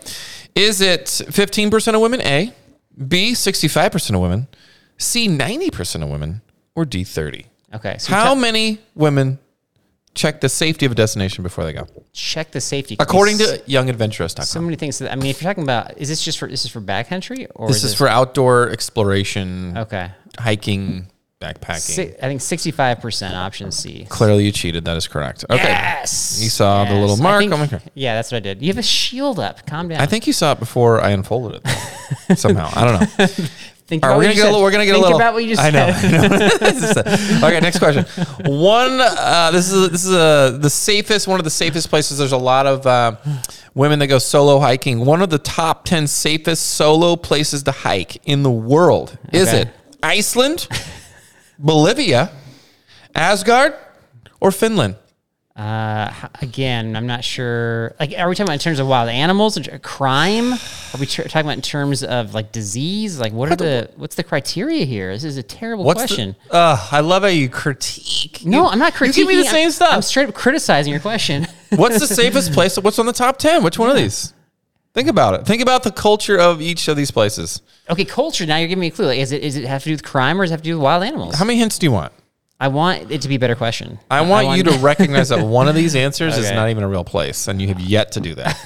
Is it 15% of women? A. B. 65% of women. C. 90% of women. Or D. 30.
Okay. So
How
te-
many women check the safety of a destination before they go?
check the safety.
According to youngadventuress.com.
so many things. That, I mean, if you're talking about, is this just for this is for backcountry or
this is for outdoor exploration,
Okay.
hiking, backpacking.
Si- I think 65% option C.
Clearly, you cheated. That is correct. Okay.
Yes.
You saw the little
I
mark
think-
on my-
Yeah, that's what I did. You have a shield up. Calm down.
I think you saw it before I unfolded it. though. Somehow, I don't know.
Think
All right, we're gonna get a little. We're gonna get
Think
a little.
about what you just
I know.
said.
I know. okay, next question. One. Uh, this is this is a, the safest. One of the safest places. There's a lot of uh, women that go solo hiking. One of the top ten safest solo places to hike in the world. Is
Okay.
it Iceland, Bolivia, Asgard, or Finland?
Uh, again, I'm not sure. Like, are we talking about in terms of wild animals, crime? Are we tr- talking about in terms of like disease? Like, what are the what's the criteria here? This is a terrible
What's
question.
The, uh, I love how you critique.
no,
You-
I'm not critiquing.
You give me the
I'm-
same stuff.
I'm straight up criticizing your question.
What's the safest place? What's on the top 10? Which one of these? Think about it. Think about the culture of each of these places.
okay, culture. Now you're giving me a clue. Like, is it is it have to do with crime or does it have to do with wild animals?
How many hints do you want?
I want it to be a better question.
I want you to recognize that one of these answers is not even a real place, and you have yet to do that.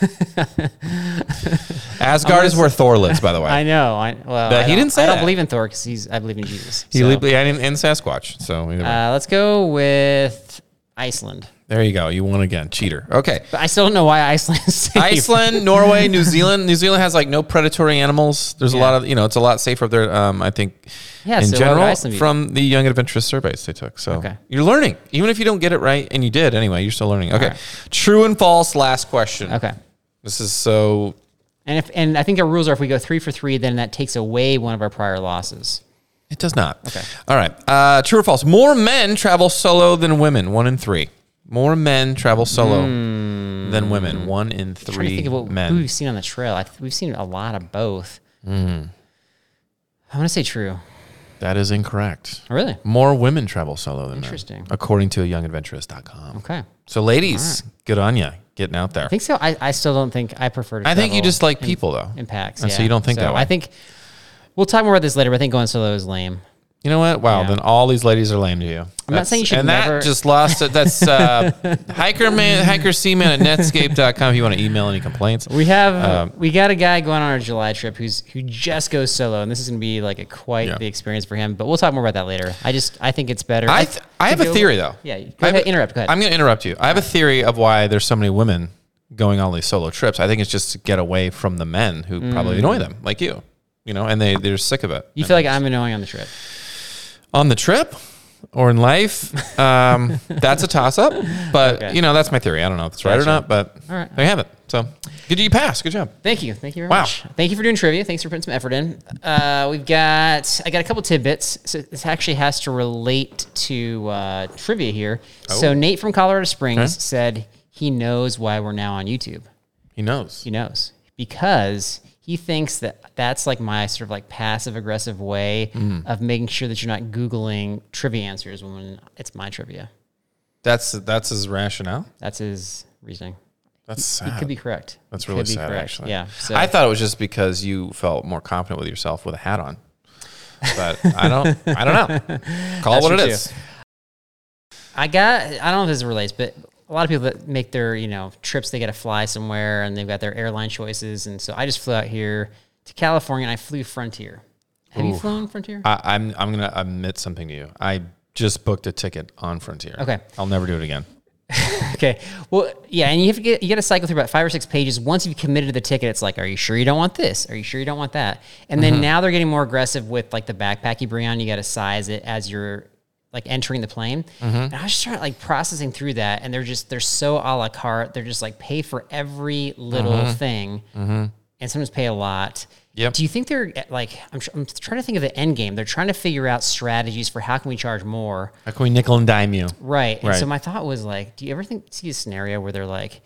Asgard is where Thor lives, by the way.
I know. I well, I
he didn't say
I don't believe in Thor because he's. I believe in Jesus.
He
So,
and, and Sasquatch. So
uh, let's go with Iceland.
There you go. You won again, cheater. Okay.
But I still don't know why Iceland is safe.
Iceland, Norway, New Zealand. New Zealand has like no predatory animals. There's a lot of you know, it's a lot safer up there. Um, I think
Yeah,
in
so
general from the young adventurous surveys they took. So
Okay.
you're learning, even if you don't get it right, and you did anyway. You're still learning. Okay,
right.
true and false. Last question.
Okay.
This is so.
And if and I think our rules are if we go three for three, then that takes away one of our prior losses.
It does not. Okay. All right. Uh, true or false? More men travel solo than women. One in three. More men travel solo than women. One in
I'm trying to
three
think of what,
men.
who we've seen on the trail. I, th- we've seen a lot of both.
Mm-hmm.
I'm gonna say true.
That is incorrect.
Really?
More women travel solo than
Interesting.
men, according to youngadventuress.com.
Okay.
So, ladies, good on you getting out there.
I think so. I, I still don't think I prefer to.
I think you just like
in-
people, though.
In packs.
And so you don't think that way.
I think we'll talk more about this later. But I think going solo is lame.
You know what? Wow.
Yeah.
Then all these ladies are lame to you.
I'm not saying you should
And
never-
that just lost it. That's uh, hikerman, hikerseaman at netscape.com if you want to email any complaints.
We have
Um,
we got a guy going on our July trip who's who just goes solo, and this is going to be like a quite
Yeah.
the experience for him. But we'll talk more about that later. I just I think it's better.
I,
th-
I have a theory, though.
Yeah, go ahead, interrupt. Go ahead.
I'm going to interrupt you. I have a theory of why there's so many women going on these solo trips. I think it's just to get away from the men who probably annoy them, like you. You know, and they, they're sick of it.
Mm. you feel like I'm annoying on the trip.
On the trip or in life, um, that's a toss up. But
Okay.
you know, that's my theory. I don't know if it's right or not, but
All right.
there you have it. So good, you pass. Good job.
Thank you. Thank you very
Wow.
much. Thank you for doing trivia. Thanks for putting some effort in. Uh, we've got, I got a couple tidbits. So this actually has to relate to uh, trivia here. So Nate from Colorado Springs
Oh. Okay.
said he knows why we're now on YouTube.
He knows.
He knows because he thinks that that's like my sort of like passive aggressive way
Mm.
of making sure that you're not Googling trivia answers when it's my trivia.
That's that's his rationale.
That's his reasoning.
That's
He
sad.
could be correct.
That's
He
really
could be
sad,
correct.
actually.
Yeah. So
I thought it was just because you felt more confident with yourself with a hat on. But I don't. I don't know. Call it
That's
what it is.
I got I don't know if this relates, but a lot of people that make their, you know, trips, they got to fly somewhere and they've got their airline choices. And so I just flew out here to California and I flew Frontier. Have you flown Frontier?
I, I'm I'm gonna admit something to you. I just booked a ticket on Frontier.
Okay.
I'll never do it again.
Okay. Well, yeah, and you have to get you got to cycle through about five or six pages. Once you've committed to the ticket, it's like, are you sure you don't want this? Are you sure you don't want that? And
Mm-hmm.
then now they're getting more aggressive with like the backpack you bring on. You got to size it as you're like entering the plane.
Mm-hmm.
And I was just trying like processing through that, and they're just they're so a la carte. They're just like pay for every little thing, and sometimes pay a lot.
Mm-hmm. Yep.
Do you think they're like I'm, I'm trying to think of the end game? They're trying to figure out strategies for how can we charge more.
How can we nickel and dime you?
Right. And so my thought was like, do you ever think see a scenario where they're like,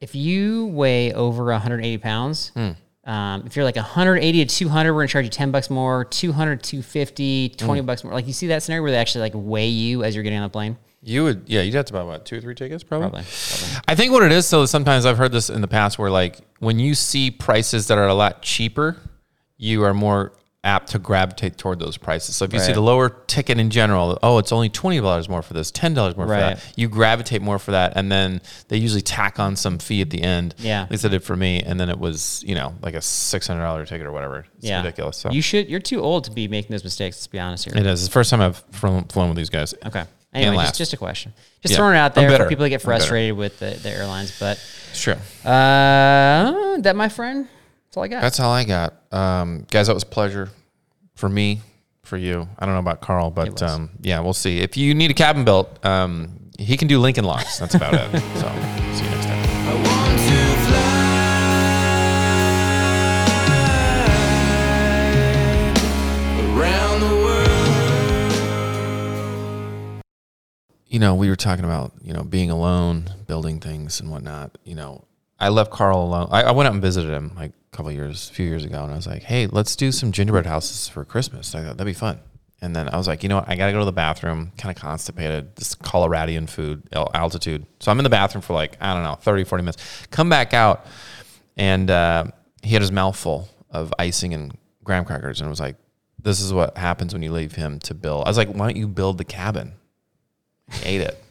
if you weigh over 180 pounds,
Hmm.
Um, if you're like 180 to 200, we're gonna charge you 10 bucks more. 200, 250, 20
Hmm.
bucks more. Like you see that scenario where they actually like weigh you as you're getting on the plane.
You would, yeah, you'd have to buy what two or three tickets, probably.
Probably. Probably.
I think what it is, so sometimes I've heard this in the past, where like when you see prices that are a lot cheaper, you are more apt to gravitate toward those prices. So if you see the lower ticket in general, oh, it's only twenty dollars more for this, ten dollars more for that, you gravitate more for that, and then they usually tack on some fee at the end.
Yeah.
at least they did for me, and then it was you know like a six hundred dollar ticket or whatever. It's
yeah.
ridiculous. So
You should. You're too old to be making those mistakes. Let's be honest here.
it is. It's the first time I've flown, flown with these guys.
Okay. Anyway, just, just a question. Just
Yeah.
throwing it out there for people to get frustrated with the, the airlines. But
It's true.
uh, that, my friend, that's all I got.
That's all I got. Um, guys, that was a pleasure for me, for you. I don't know about Carl, but um, yeah, we'll see. If you need a cabin built, um, he can do Lincoln Logs. That's about it. So see you next time. you know, we were talking about, you know, being alone, building things and whatnot. You know, I left Carl alone. I, I went out and visited him like a couple years, a few years ago, and I was like, hey, let's do some gingerbread houses for Christmas. I thought that'd be fun. And then I was like, you know what? I got to go to the bathroom, kind of constipated, this Coloradian food, altitude. So I'm in the bathroom for like, I don't know, 30, 40 minutes. Come back out, and uh, he had his mouth full of icing and graham crackers. And was like, this is what happens when you leave him to build. I was like, why don't you build the cabin? He ate it.